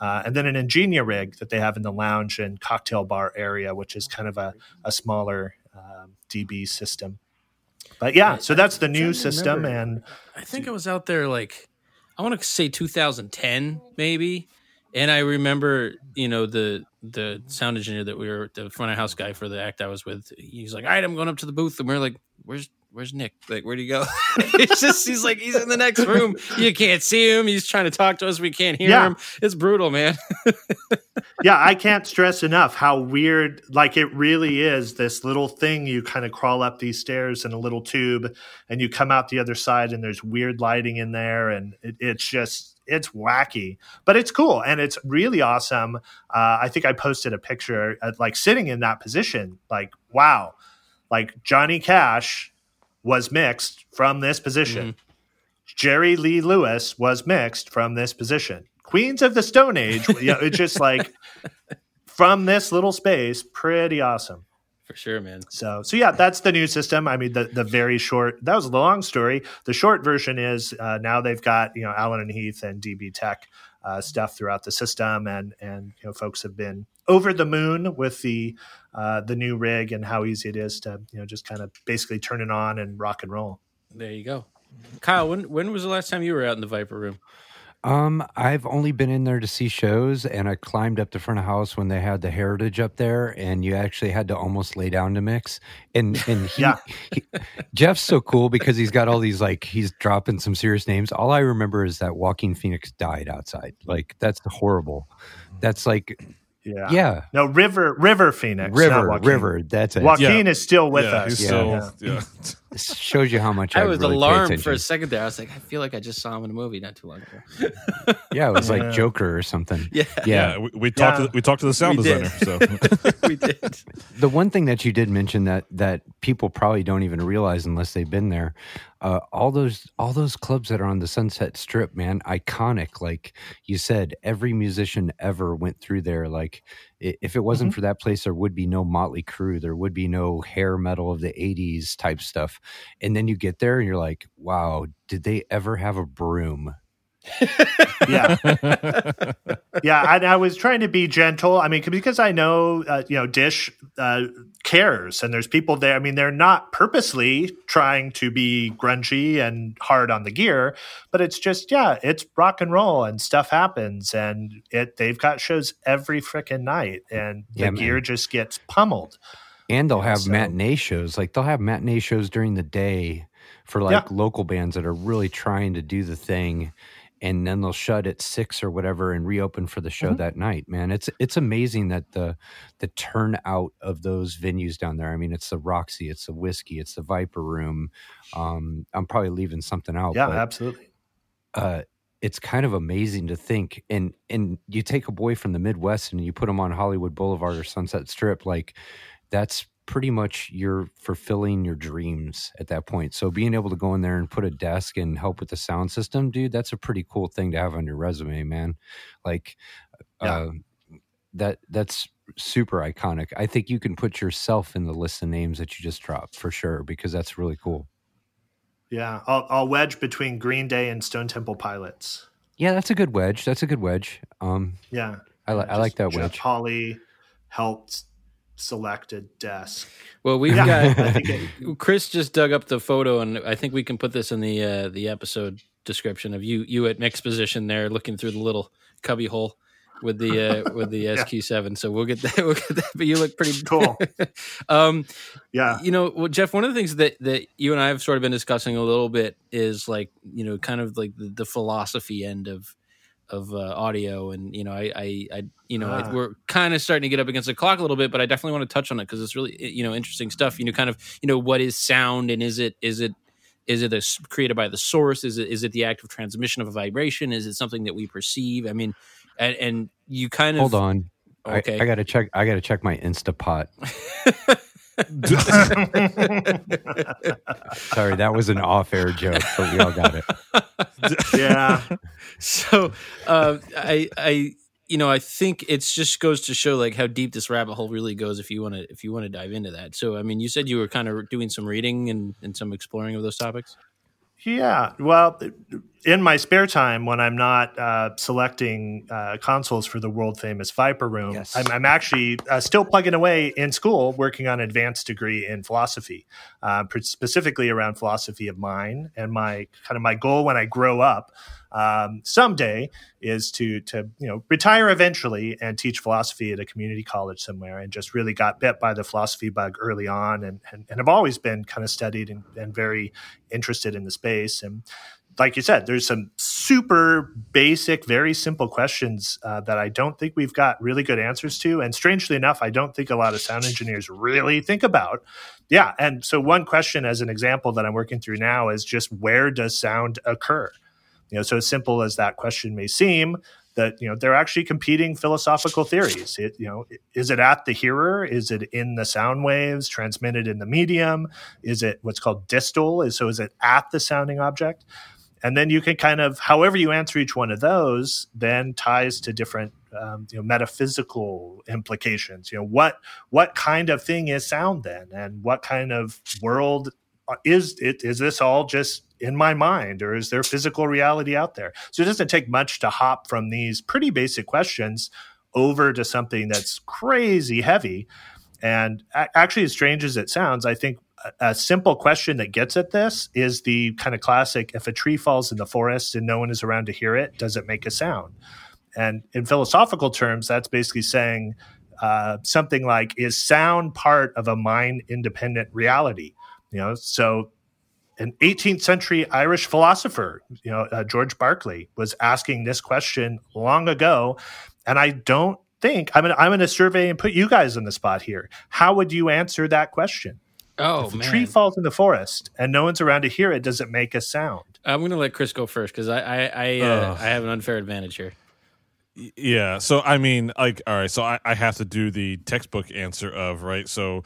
Uh, and then an Ingenia rig that they have in the lounge and cocktail bar area, which is kind of a, a smaller um, DB system. But yeah, so that's the new system, remember. and I think I was out there like I want to say 2010 maybe, and I remember you know the the sound engineer that we were the front of house guy for the act I was with. He's like, "All right, I'm going up to the booth," and we are like, "Where's Where's Nick? Like, where'd he go?" it's just he's like he's in the next room. You can't see him. He's trying to talk to us. We can't hear Yeah. him. It's brutal, man. yeah, I can't stress enough how weird, like it really is this little thing you kind of crawl up these stairs in a little tube and you come out the other side and there's weird lighting in there and it, it's just, it's wacky, but it's cool and it's really awesome. Uh, I think I posted a picture at, like sitting in that position, like, wow, like Johnny Cash was mixed from this position. Jerry Lee Lewis was mixed from this position. Queens of the Stone Age, you know, it's just like from this little space, pretty awesome. For sure, man. So, so yeah, that's the new system. I mean, the the very short that was the long story. The short version is uh, now they've got you know Allen and Heath and DB Tech uh, stuff throughout the system, and and you know folks have been over the moon with the uh, the new rig and how easy it is to you know just kind of basically turn it on and rock and roll. There you go. Kyle, when when was the last time you were out in the Viper room? Um, I've only been in there to see shows, and I climbed up the front of house when they had the Heritage up there, and you actually had to almost lay down to mix. And and he, Yeah. he- Jeff's so cool because he's got all these like he's dropping some serious names. All I remember is that Joaquin Phoenix died outside. Like that's horrible. That's like Yeah, yeah, No, River River Phoenix, River River. That's it. Joaquin is still with yeah, us. He's Yeah. still, Yeah. yeah. This shows you how much I, I was really alarmed for a second there. I was like, I feel like I just saw him in a movie not too long ago. Yeah, it was Yeah. like Joker or something. yeah, Yeah, Yeah. we, we talked. Yeah. To, we talked to the sound We did. designer. So we did. The one thing that you did mention that that people probably don't even realize unless they've been there, uh, all those all those clubs that are on the Sunset Strip, man, iconic. Like you said, every musician ever went through there. Like i- if it wasn't mm-hmm. for that place, there would be no Motley Crue, there would be no hair metal of the '80s type stuff. And then you get there and you're like, wow, did they ever have a broom? Yeah yeah and i was trying to be gentle i mean because i know uh, you know dish uh, cares and there's people there i mean they're not purposely trying to be grungy and hard on the gear but it's just yeah it's rock and roll and stuff happens and it they've got shows every freaking night and the Yeah, man. gear just gets pummeled And they'll have so- matinee shows. Like they'll have matinee shows during the day for like Yeah. local bands that are really trying to do the thing. And then they'll shut at six or whatever and reopen for the show Mhm. that night. Man, it's it's amazing that the the turnout of those venues down there. I mean, it's the Roxy, it's the Whisky, it's the Viper Room. Um, I'm probably leaving something out. yeah but, absolutely uh, it's kind of amazing to think and and you take a boy from the midwest and you put him on hollywood boulevard or sunset strip like that's pretty much you're fulfilling your dreams at that point. So being able to go in there and put a desk and help with the sound system dude that's a pretty cool thing to have on your resume man. Like Yeah. uh, that that's super iconic. I think you can put yourself in the list of names that you just dropped for sure because that's really cool. Yeah I'll, I'll wedge between green day and stone temple pilots. Yeah that's a good wedge. That's a good wedge. Um yeah. I, li- I like that Jeff wedge. Holly helped select a desk. Well, we've Yeah, got I think it, Chris just dug up the photo, and I think we can put this in the uh, the episode description of you you at mix position there, looking through the little cubby hole with the uh, with the Yeah. SQ7. So we'll get that. We'll get that. But you look pretty Cool. um, yeah, you know, well, Jeff, one of the things that that you and I have sort of been discussing a little bit is like you know, kind of like the, the philosophy end of of uh, audio, and you know, I, I, I you know, Ah. we're kind of starting to get up against the clock a little bit, but I definitely want to touch on it because it's really you know interesting stuff. You know, kind of you know, what is sound, and is it is it is it a, s- created by the source? Is it is it the act of transmission of a vibration? Is it something that we perceive? I mean, and, and you kind of Hold on. Okay. I, I gotta check. I gotta check my Instapot. Sorry, that was an off-air joke, but we all got it. yeah, so uh, I I you know I think it's just goes to show like how deep this rabbit hole really goes if you want to if you want to dive into that. So I mean, you said you were kind of doing some reading and, and some exploring of those topics. yeah. Well, in my spare time when I'm not uh, selecting uh, consoles for the world famous Viper Room, Yes. I'm, I'm actually uh, still plugging away in school, working on an advanced degree in philosophy, uh, specifically around philosophy of mind. And my kind of my goal when I grow up um, someday is to to you know retire eventually and teach philosophy at a community college somewhere and just really got bit by the philosophy bug early on and and, and have always been kind of studied and, and very interested in the space and like you said there's some super basic very simple questions uh, that i don't think we've got really good answers to and strangely enough i don't think a lot of sound engineers really think about yeah and so one question as an example that i'm working through now is just where does sound occur you know, so as simple as that question may seem, that you know they're actually competing philosophical theories. It, you know, is it at the hearer? Is it in the sound waves transmitted in the medium? Is it what's called distal? Is so is it at the sounding object? And then you can kind of, however you answer each one of those, then ties to different, um, you know, metaphysical implications. You know, what what kind of thing is sound then, and what kind of world uh, is it? Is this all just in my mind or is there physical reality out there so it doesn't take much to hop from these pretty basic questions over to something that's crazy heavy and actually as strange as it sounds i think a, simple question that gets at this is the kind of classic if a tree falls in the forest and no one is around to hear it does it make a sound and in philosophical terms that's basically saying uh, something like is sound part of a mind independent reality you know so an 18th century Irish philosopher, you know, uh, George Berkeley, was asking this question long ago. And I don't think I'm going I'm to survey and put you guys on the spot here. How would you answer that question? Oh if a man, tree falls in the forest and no one's around to hear it, does it make a sound? I'm gonna let Chris go first because I I I, uh, I have an unfair advantage here. Yeah. So I mean, like, all right. So I, I have to do the textbook answer of right. So,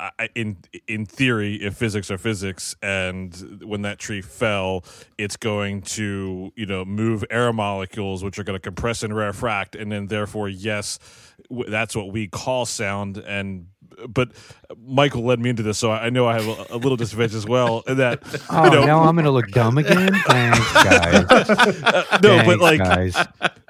I, in in theory, if physics are physics, and when that tree fell, it's going to you know move air molecules, which are going to compress and refract, and then therefore, yes, w- that's what we call sound. And but Michael led me into this, so I know I have a, a little disadvantage as well. In that Oh, you know, now I'm going to look dumb again. Thanks, guys. uh, no, but like guys.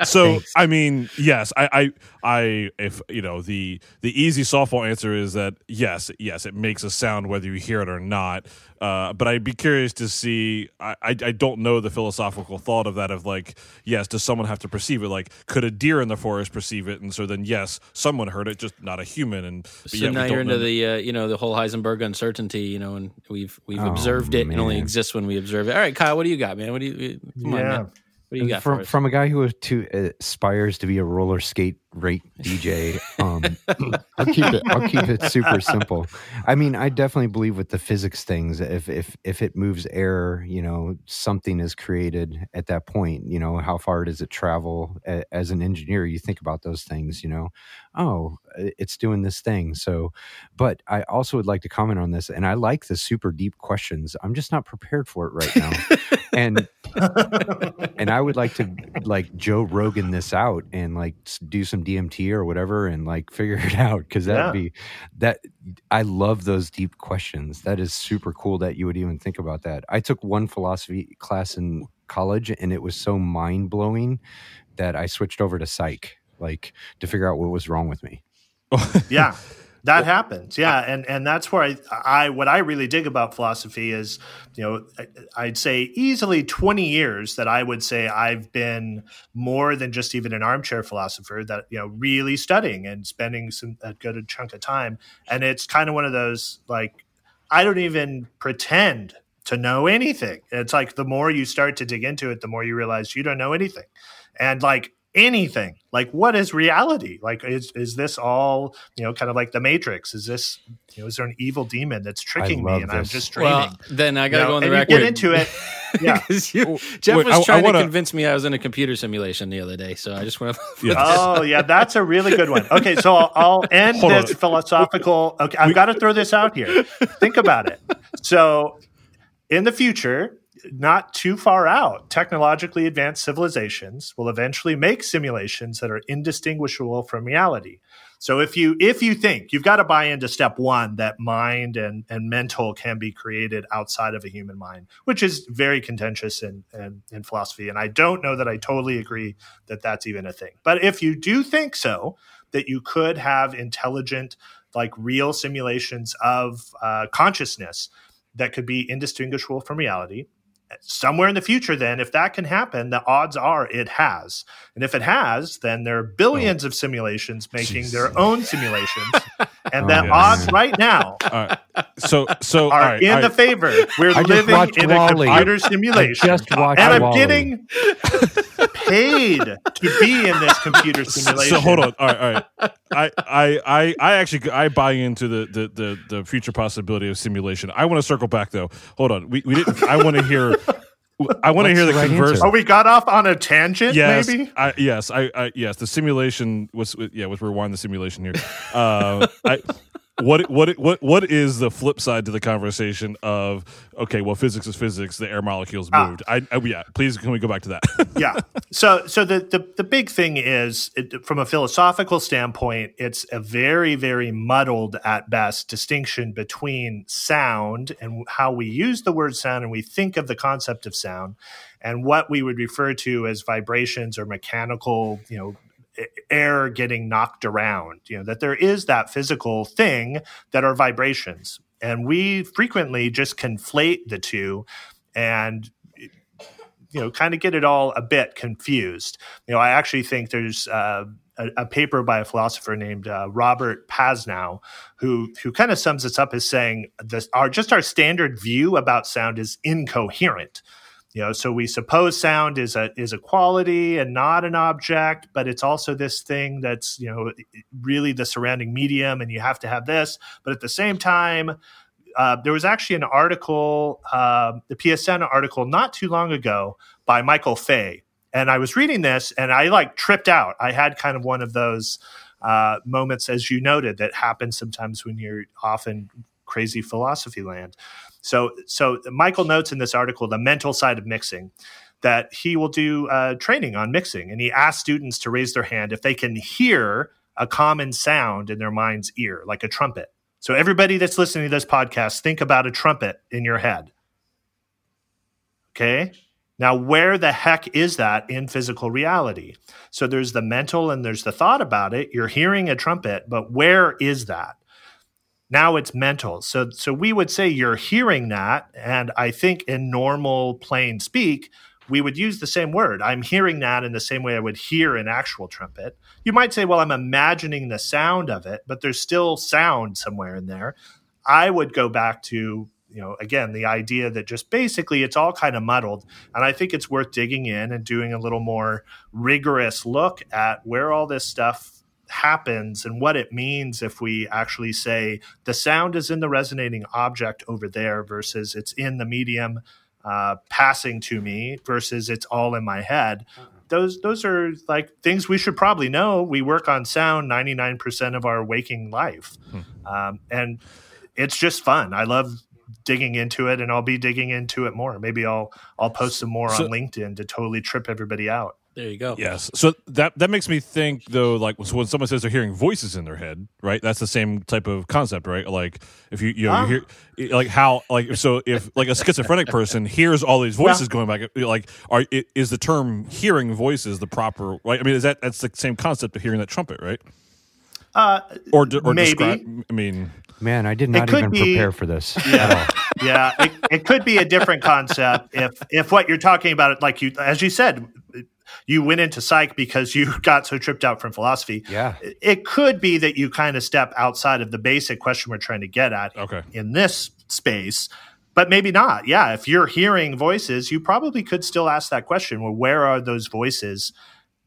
So I mean, yes, I, I, I, if you know the the easy softball answer is that yes, yes, it makes a sound whether you hear it or not. Uh, but I'd be curious to see. I, I, I don't know the philosophical thought of that. Of like, yes, does someone have to perceive it? Like, could a deer in the forest perceive it? And so then, yes, someone heard it, just not a human. And So yet now you're into know- the uh, you know the whole Heisenberg uncertainty, you know, and we've we've Oh, observed it and only exists when we observe it. All right, Kyle, what do you got, man? What do you come on, Yeah. man? What do you got from from a guy who to, uh, aspires to be a roller skate rate DJ. Um, I'll keep it. I'll keep it super simple. I mean, I definitely believe with the physics things. If if if it moves air, you know, something is created at that point. You know, how far does it travel? As an engineer, you think about those things. You know, oh, it's doing this thing. So, but I also would like to comment on this, and I like the super deep questions. I'm just not prepared for it right now, and and I would like to like Joe Rogan this out and like do some DMT or whatever and like figure it out because that'd Yeah. be that I love those deep questions. That is super cool that you would even think about that. I took one philosophy class in college and it was so mind blowing that I switched over to psych like to figure out what was wrong with me. yeah that happens. Yeah and and that's where I, I what i really dig about philosophy is you know I- i'd say easily 20 years that i would say i've been more than just even an armchair philosopher that you know really studying and spending some a good chunk of time. And it's kind of one of those like i don't even pretend to know anything. It's like the more you start to dig into it the more you realize you don't know anything. And like anything. Like what is reality? Like is is this all you know kind of like the matrix? Is this you know is there an evil demon that's tricking me love and i'm just dreaming? well, then I got to You know, go on the record. get into it. Yeah. 'Cause you- Jeff wait, was I- I trying wanna- to convince me I was in a computer simulation the other day, so I just want to. Yeah. oh yeah that's a really good one. Okay so i'll, I'll end Hold this on. philosophical okay i've got to throw this out here. Think about it. So in the future not too far out. Technologically advanced civilizations will eventually make simulations that are indistinguishable from reality. So if you if you think you've got to buy into step one that mind and and mental can be created outside of a human mind which is very contentious in, in in philosophy. And i don't know that i totally agree that that's even a thing. But if you do think so that you could have intelligent like real simulations of uh, consciousness that could be indistinguishable from reality somewhere in the future then if that can happen the odds are it has and if it has then there are billions oh. of simulations making Jeez. their own simulations and Oh, the yes. odds right now. So so are right, in all the favor we're I living in a Wall-E. computer I simulation just watched and i'm Wall-E. getting paid to be in this computer simulation So hold on. All right, all right. I, I, I, I actually I buy into the, the the the future possibility of simulation. I want to circle back though. Hold on. We we didn't. I want to hear. I want to hear the, the right converse. answer? oh we got off on a tangent Yes, maybe I, yes, I, I, yes. The simulation was, yeah. Let's rewind the simulation here. Uh, I, what, what, what, what is the flip side to the conversation of okay? Well, physics is physics. The air molecules Ah. moved. I, I, yeah. Please, can we go back to that? yeah. So so the the, the big thing is it, from a philosophical standpoint, it's a very very muddled at best distinction between sound and how we use the word sound and we think of the concept of sound and what we would refer to as vibrations or mechanical, you know, air getting knocked around, you know, that there is that physical thing that are vibrations. And we frequently just conflate the two and you know kind of get it all a bit confused you know i actually think there's uh, a, a paper by a philosopher named uh, robert Pasnau who who kind of sums this up as saying this our just our standard view about sound is incoherent you know so we suppose sound is a is a quality and not an object but it's also this thing that's you know really the surrounding medium and you have to have this but at the same time uh, there was actually an article, uh, the PSN article, not too long ago by Michael Fay, and I was reading this and I like tripped out. I had kind of one of those uh, moments, as you noted, that happens sometimes when you're off in crazy philosophy land. So, so Michael notes in this article the mental side of mixing that he will do uh, training on mixing, and he asks students to raise their hand if they can hear a common sound in their mind's ear, like a trumpet. So, everybody that's listening to this podcast, think about a trumpet in your head. Okay. Now, where the heck is that in physical reality? So, there's the mental and there's the thought about it. You're hearing a trumpet, but where is that? Now it's mental. So, so we would say you're hearing that. And I think in normal plain speak, we would use the same word. I'm hearing that in the same way I would hear an actual trumpet. You might say, well, I'm imagining the sound of it, but there's still sound somewhere in there. I would go back to, you know, again, the idea that just basically it's all kind of muddled. And I think it's worth digging in and doing a little more rigorous look at where all this stuff happens and what it means if we actually say the sound is in the resonating object over there versus it's in the medium uh, passing to me versus it's all in my head. Those those are like things we should probably know. We work on sound ninety nine percent of our waking life, hmm. um, and it's just fun. I love digging into it, and I'll be digging into it more. Maybe I'll I'll post some more so, on LinkedIn to totally trip everybody out. There you go. Yes. So that that makes me think though, like so when someone says they're hearing voices in their head, right? That's the same type of concept, right? Like if you you know you hear like how like so if like a schizophrenic person hears all these voices going back, like are is the term hearing voices the proper right? I mean, is that that's the same concept of hearing that trumpet, right? Uh, or or maybe. Describe, I mean, man, I did not even be, prepare for this. Yeah, yeah. It, it could be a different concept if if what you're talking about, like you as you said you went into psych because you got so tripped out from philosophy. Yeah. It could be that you kind of step outside of the basic question we're trying to get at okay. in this space, but maybe not. Yeah. If you're hearing voices, you probably could still ask that question. Well, where are those voices?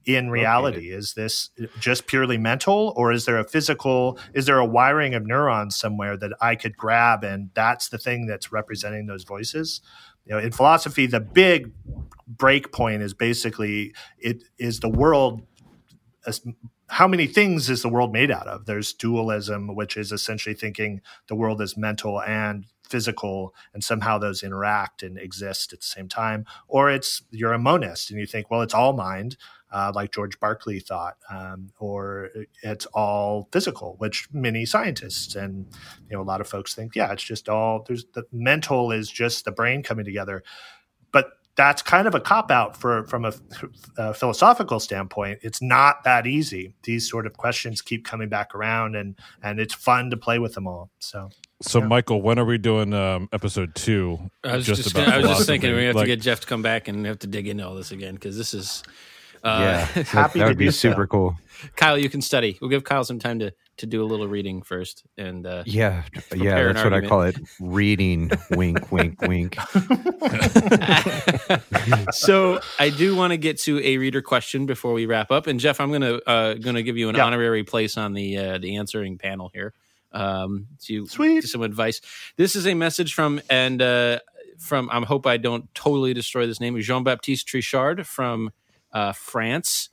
in reality? Is this just purely mental, or is there a physical? Is there a wiring of neurons somewhere that I could grab, and that's the thing that's representing those voices? You know, in philosophy, the big break point is basically it is the world as, how many things is the world made out of? There's dualism which is essentially thinking the world is mental and physical and somehow those interact and exist at the same time. Or it's you're a monist and you think well it's all mind uh, like George Berkeley thought, um, or it's all physical, which many scientists and you know a lot of folks think, yeah, it's just all there's the mental is just the brain coming together, but that's kind of a cop out for from a, a, philosophical standpoint. It's not that easy. These sort of questions keep coming back around, and and it's fun to play with them all. So. So, yeah. Michael, when are we doing um, episode two? I was just, just gonna, I was just thinking we have like, to get Jeff to come back and have to dig into all this again because this is uh, yeah, happy that would be super so. cool. Kyle, you can study. We'll give Kyle some time to to do a little reading first, and uh, yeah, yeah, that's what I call it. Reading, wink, wink, wink. so I do want to get to a reader question before we wrap up, and Jeff, I'm gonna uh, gonna give you an yeah. honorary place on the uh, the answering panel here. Um, to Sweet. some advice. This is a message from and uh, from. I hope I don't totally destroy this name. Jean Baptiste Trichard from uh, France.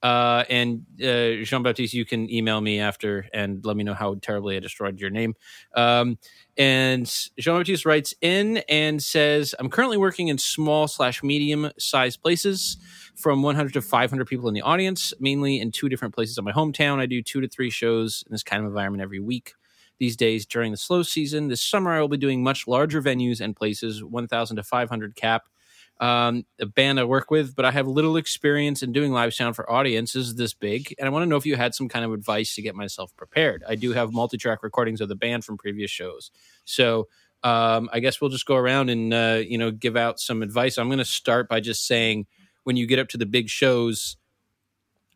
Uh, and uh, Jean Baptiste, you can email me after and let me know how terribly I destroyed your name. Um, and Jean Baptiste writes in and says, "I'm currently working in small slash medium sized places, from 100 to 500 people in the audience, mainly in two different places in my hometown. I do two to three shows in this kind of environment every week." These days during the slow season. This summer, I will be doing much larger venues and places, 1,000 to 500 cap um, a band I work with, but I have little experience in doing live sound for audiences this big. And I want to know if you had some kind of advice to get myself prepared. I do have multi track recordings of the band from previous shows. So um, I guess we'll just go around and, uh, you know, give out some advice. I'm going to start by just saying when you get up to the big shows,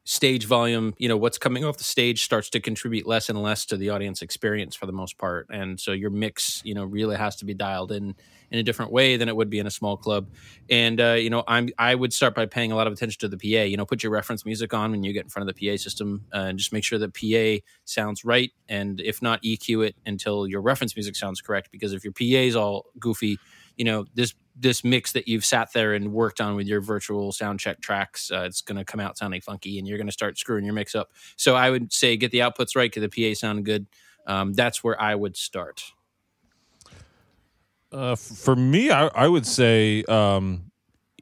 stage volume, you know, what's coming off the stage starts to contribute less and less to the audience experience for the most part. And so your mix, you know, really has to be dialed in in a different way than it would be in a small club. And uh, you know, I'm I would start by paying a lot of attention to the PA. You know, put your reference music on when you get in front of the PA system, uh, and just make sure the PA sounds right. And if not, EQ it until your reference music sounds correct. Because if your PA is all goofy, you know this this mix that you've sat there and worked on with your virtual sound check tracks, uh, it's going to come out sounding funky, and you're going to start screwing your mix up. So I would say get the outputs right, get the PA sound good. Um, that's where I would start. Uh, for me, I, I would say, um,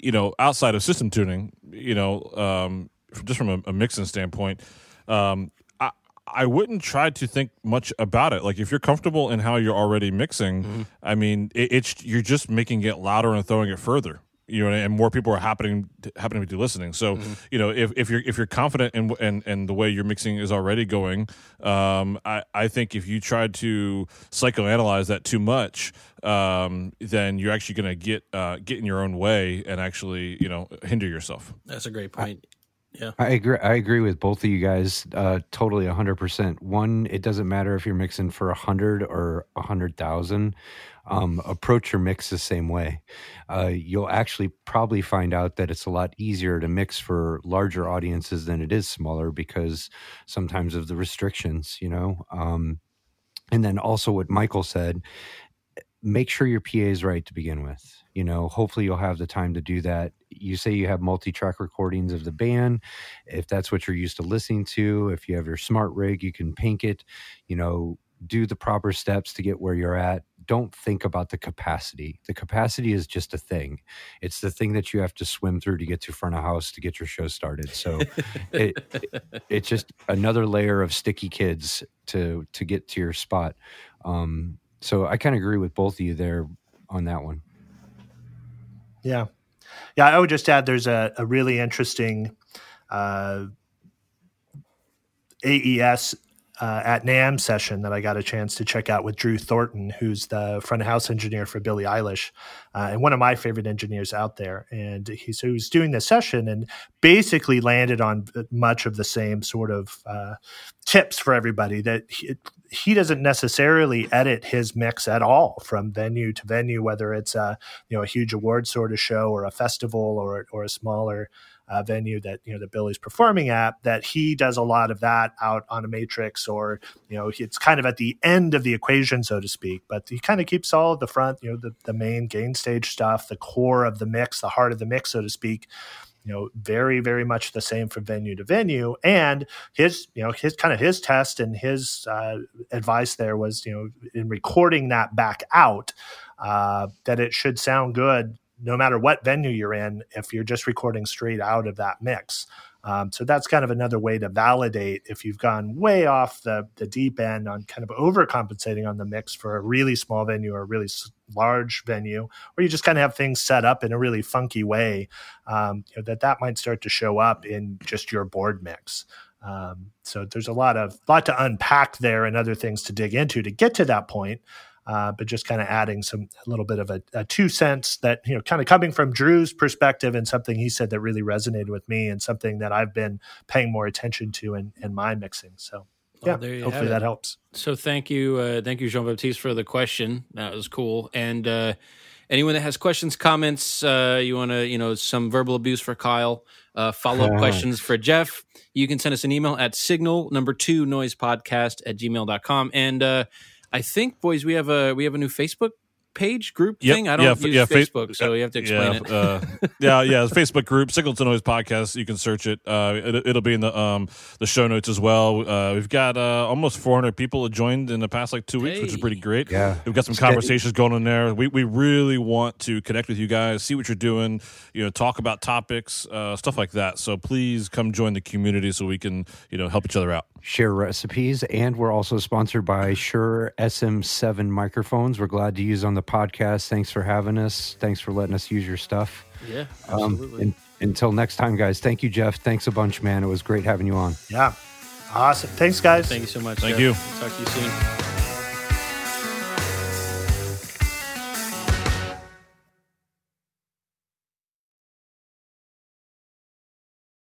you know, outside of system tuning, you know, um, just from a, a mixing standpoint, um, I, I wouldn't try to think much about it. Like if you're comfortable in how you're already mixing, I mean, it, it's you're just making it louder and throwing it further. You know, and more people are happening to, happening to be listening. So, you know, if, if you're if you're confident in and and the way your mixing is already going, um, I I think if you try to psychoanalyze that too much, um, then you're actually going to get uh, get in your own way and actually you know hinder yourself. That's a great point. Yeah. I agree. I agree with both of you guys. Uh, totally, hundred percent. One, it doesn't matter if you're mixing for a hundred or a hundred thousand. Um, approach your mix the same way. Uh, you'll actually probably find out that it's a lot easier to mix for larger audiences than it is smaller because sometimes of the restrictions, you know. Um, and then also what Michael said, make sure your PA is right to begin with. You know, hopefully you'll have the time to do that. You say you have multi track recordings of the band. If that's what you're used to listening to, if you have your smart rig, you can pink it, you know, do the proper steps to get where you're at. Don't think about the capacity. The capacity is just a thing. It's the thing that you have to swim through to get to front of house to get your show started. So it, it, it's just another layer of sticky kids to to get to your spot. Um, so I kind of agree with both of you there on that one. Yeah. Yeah. I would just add there's a, a really interesting uh, AES uh, at NAMM session that I got a chance to check out with Drew Thornton, who's the front of house engineer for Billie Eilish uh, and one of my favorite engineers out there. And he, so he was doing this session and basically landed on much of the same sort of uh, tips for everybody that he, he doesn't necessarily edit his mix at all from venue to venue, whether it's a you know a huge award sort of show or a festival or or a smaller uh, venue that you know that Billie's performing at. That he does a lot of that out on a matrix, or you know it's kind of at the end of the equation, so to speak. But he kind of keeps all of the front, you know, the the main gain stage stuff, the core of the mix, the heart of the mix, so to speak you know very very much the same from venue to venue. And his you know his kind of his test and his uh, advice there was you know in recording that back out uh, that it should sound good no matter what venue you're in if you're just recording straight out of that mix um, so that's kind of another way to validate if you've gone way off the, the deep end on kind of overcompensating on the mix for a really small venue or a really large venue, or you just kind of have things set up in a really funky way, um, you know, that that might start to show up in just your board mix. Um, so there's a lot of lot to unpack there and other things to dig into to get to that point. Uh, but just kind of adding some a little bit of a, a, two cents that you know kind of coming from drew's perspective and something he said that really resonated with me and something that i've been paying more attention to in, in my mixing so yeah there you hopefully that helps So thank you, uh, thank you, Jean Baptiste, for the question. That was cool. And uh, anyone that has questions, comments, uh, you want to, you know, some verbal abuse for Kyle, uh, follow up questions for Jeff, you can send us an email at signal number two noise podcast at gmail.com. And uh, I think, boys, we have a we have a new Facebook page group Yep, thing. I don't yeah, f- use yeah, fa- Facebook, so you have to explain yeah, it. uh, yeah, yeah. the Facebook group, Signal to Noise Podcast. You can search it. Uh, it it'll be in the um the show notes as well. Uh, we've got uh, almost 400 people that joined in the past like two weeks, which is pretty great. Yeah. we've got some It's good. conversations going on there. We we really want to connect with you guys, see what you're doing. You know, talk about topics, uh, stuff like that. So please come join the community so we can you know help each other out. Share recipes, and we're also sponsored by Shure SM7 microphones. We're glad to use on the podcast. Thanks for having us. Thanks for letting us use your stuff. yeah, Um, absolutely. and, until next time, guys. Thank you, Jeff. Thanks a bunch, man. It was great having you on. yeah awesome thanks guys Thank you so much. Thank Jeff. you. Talk to you soon.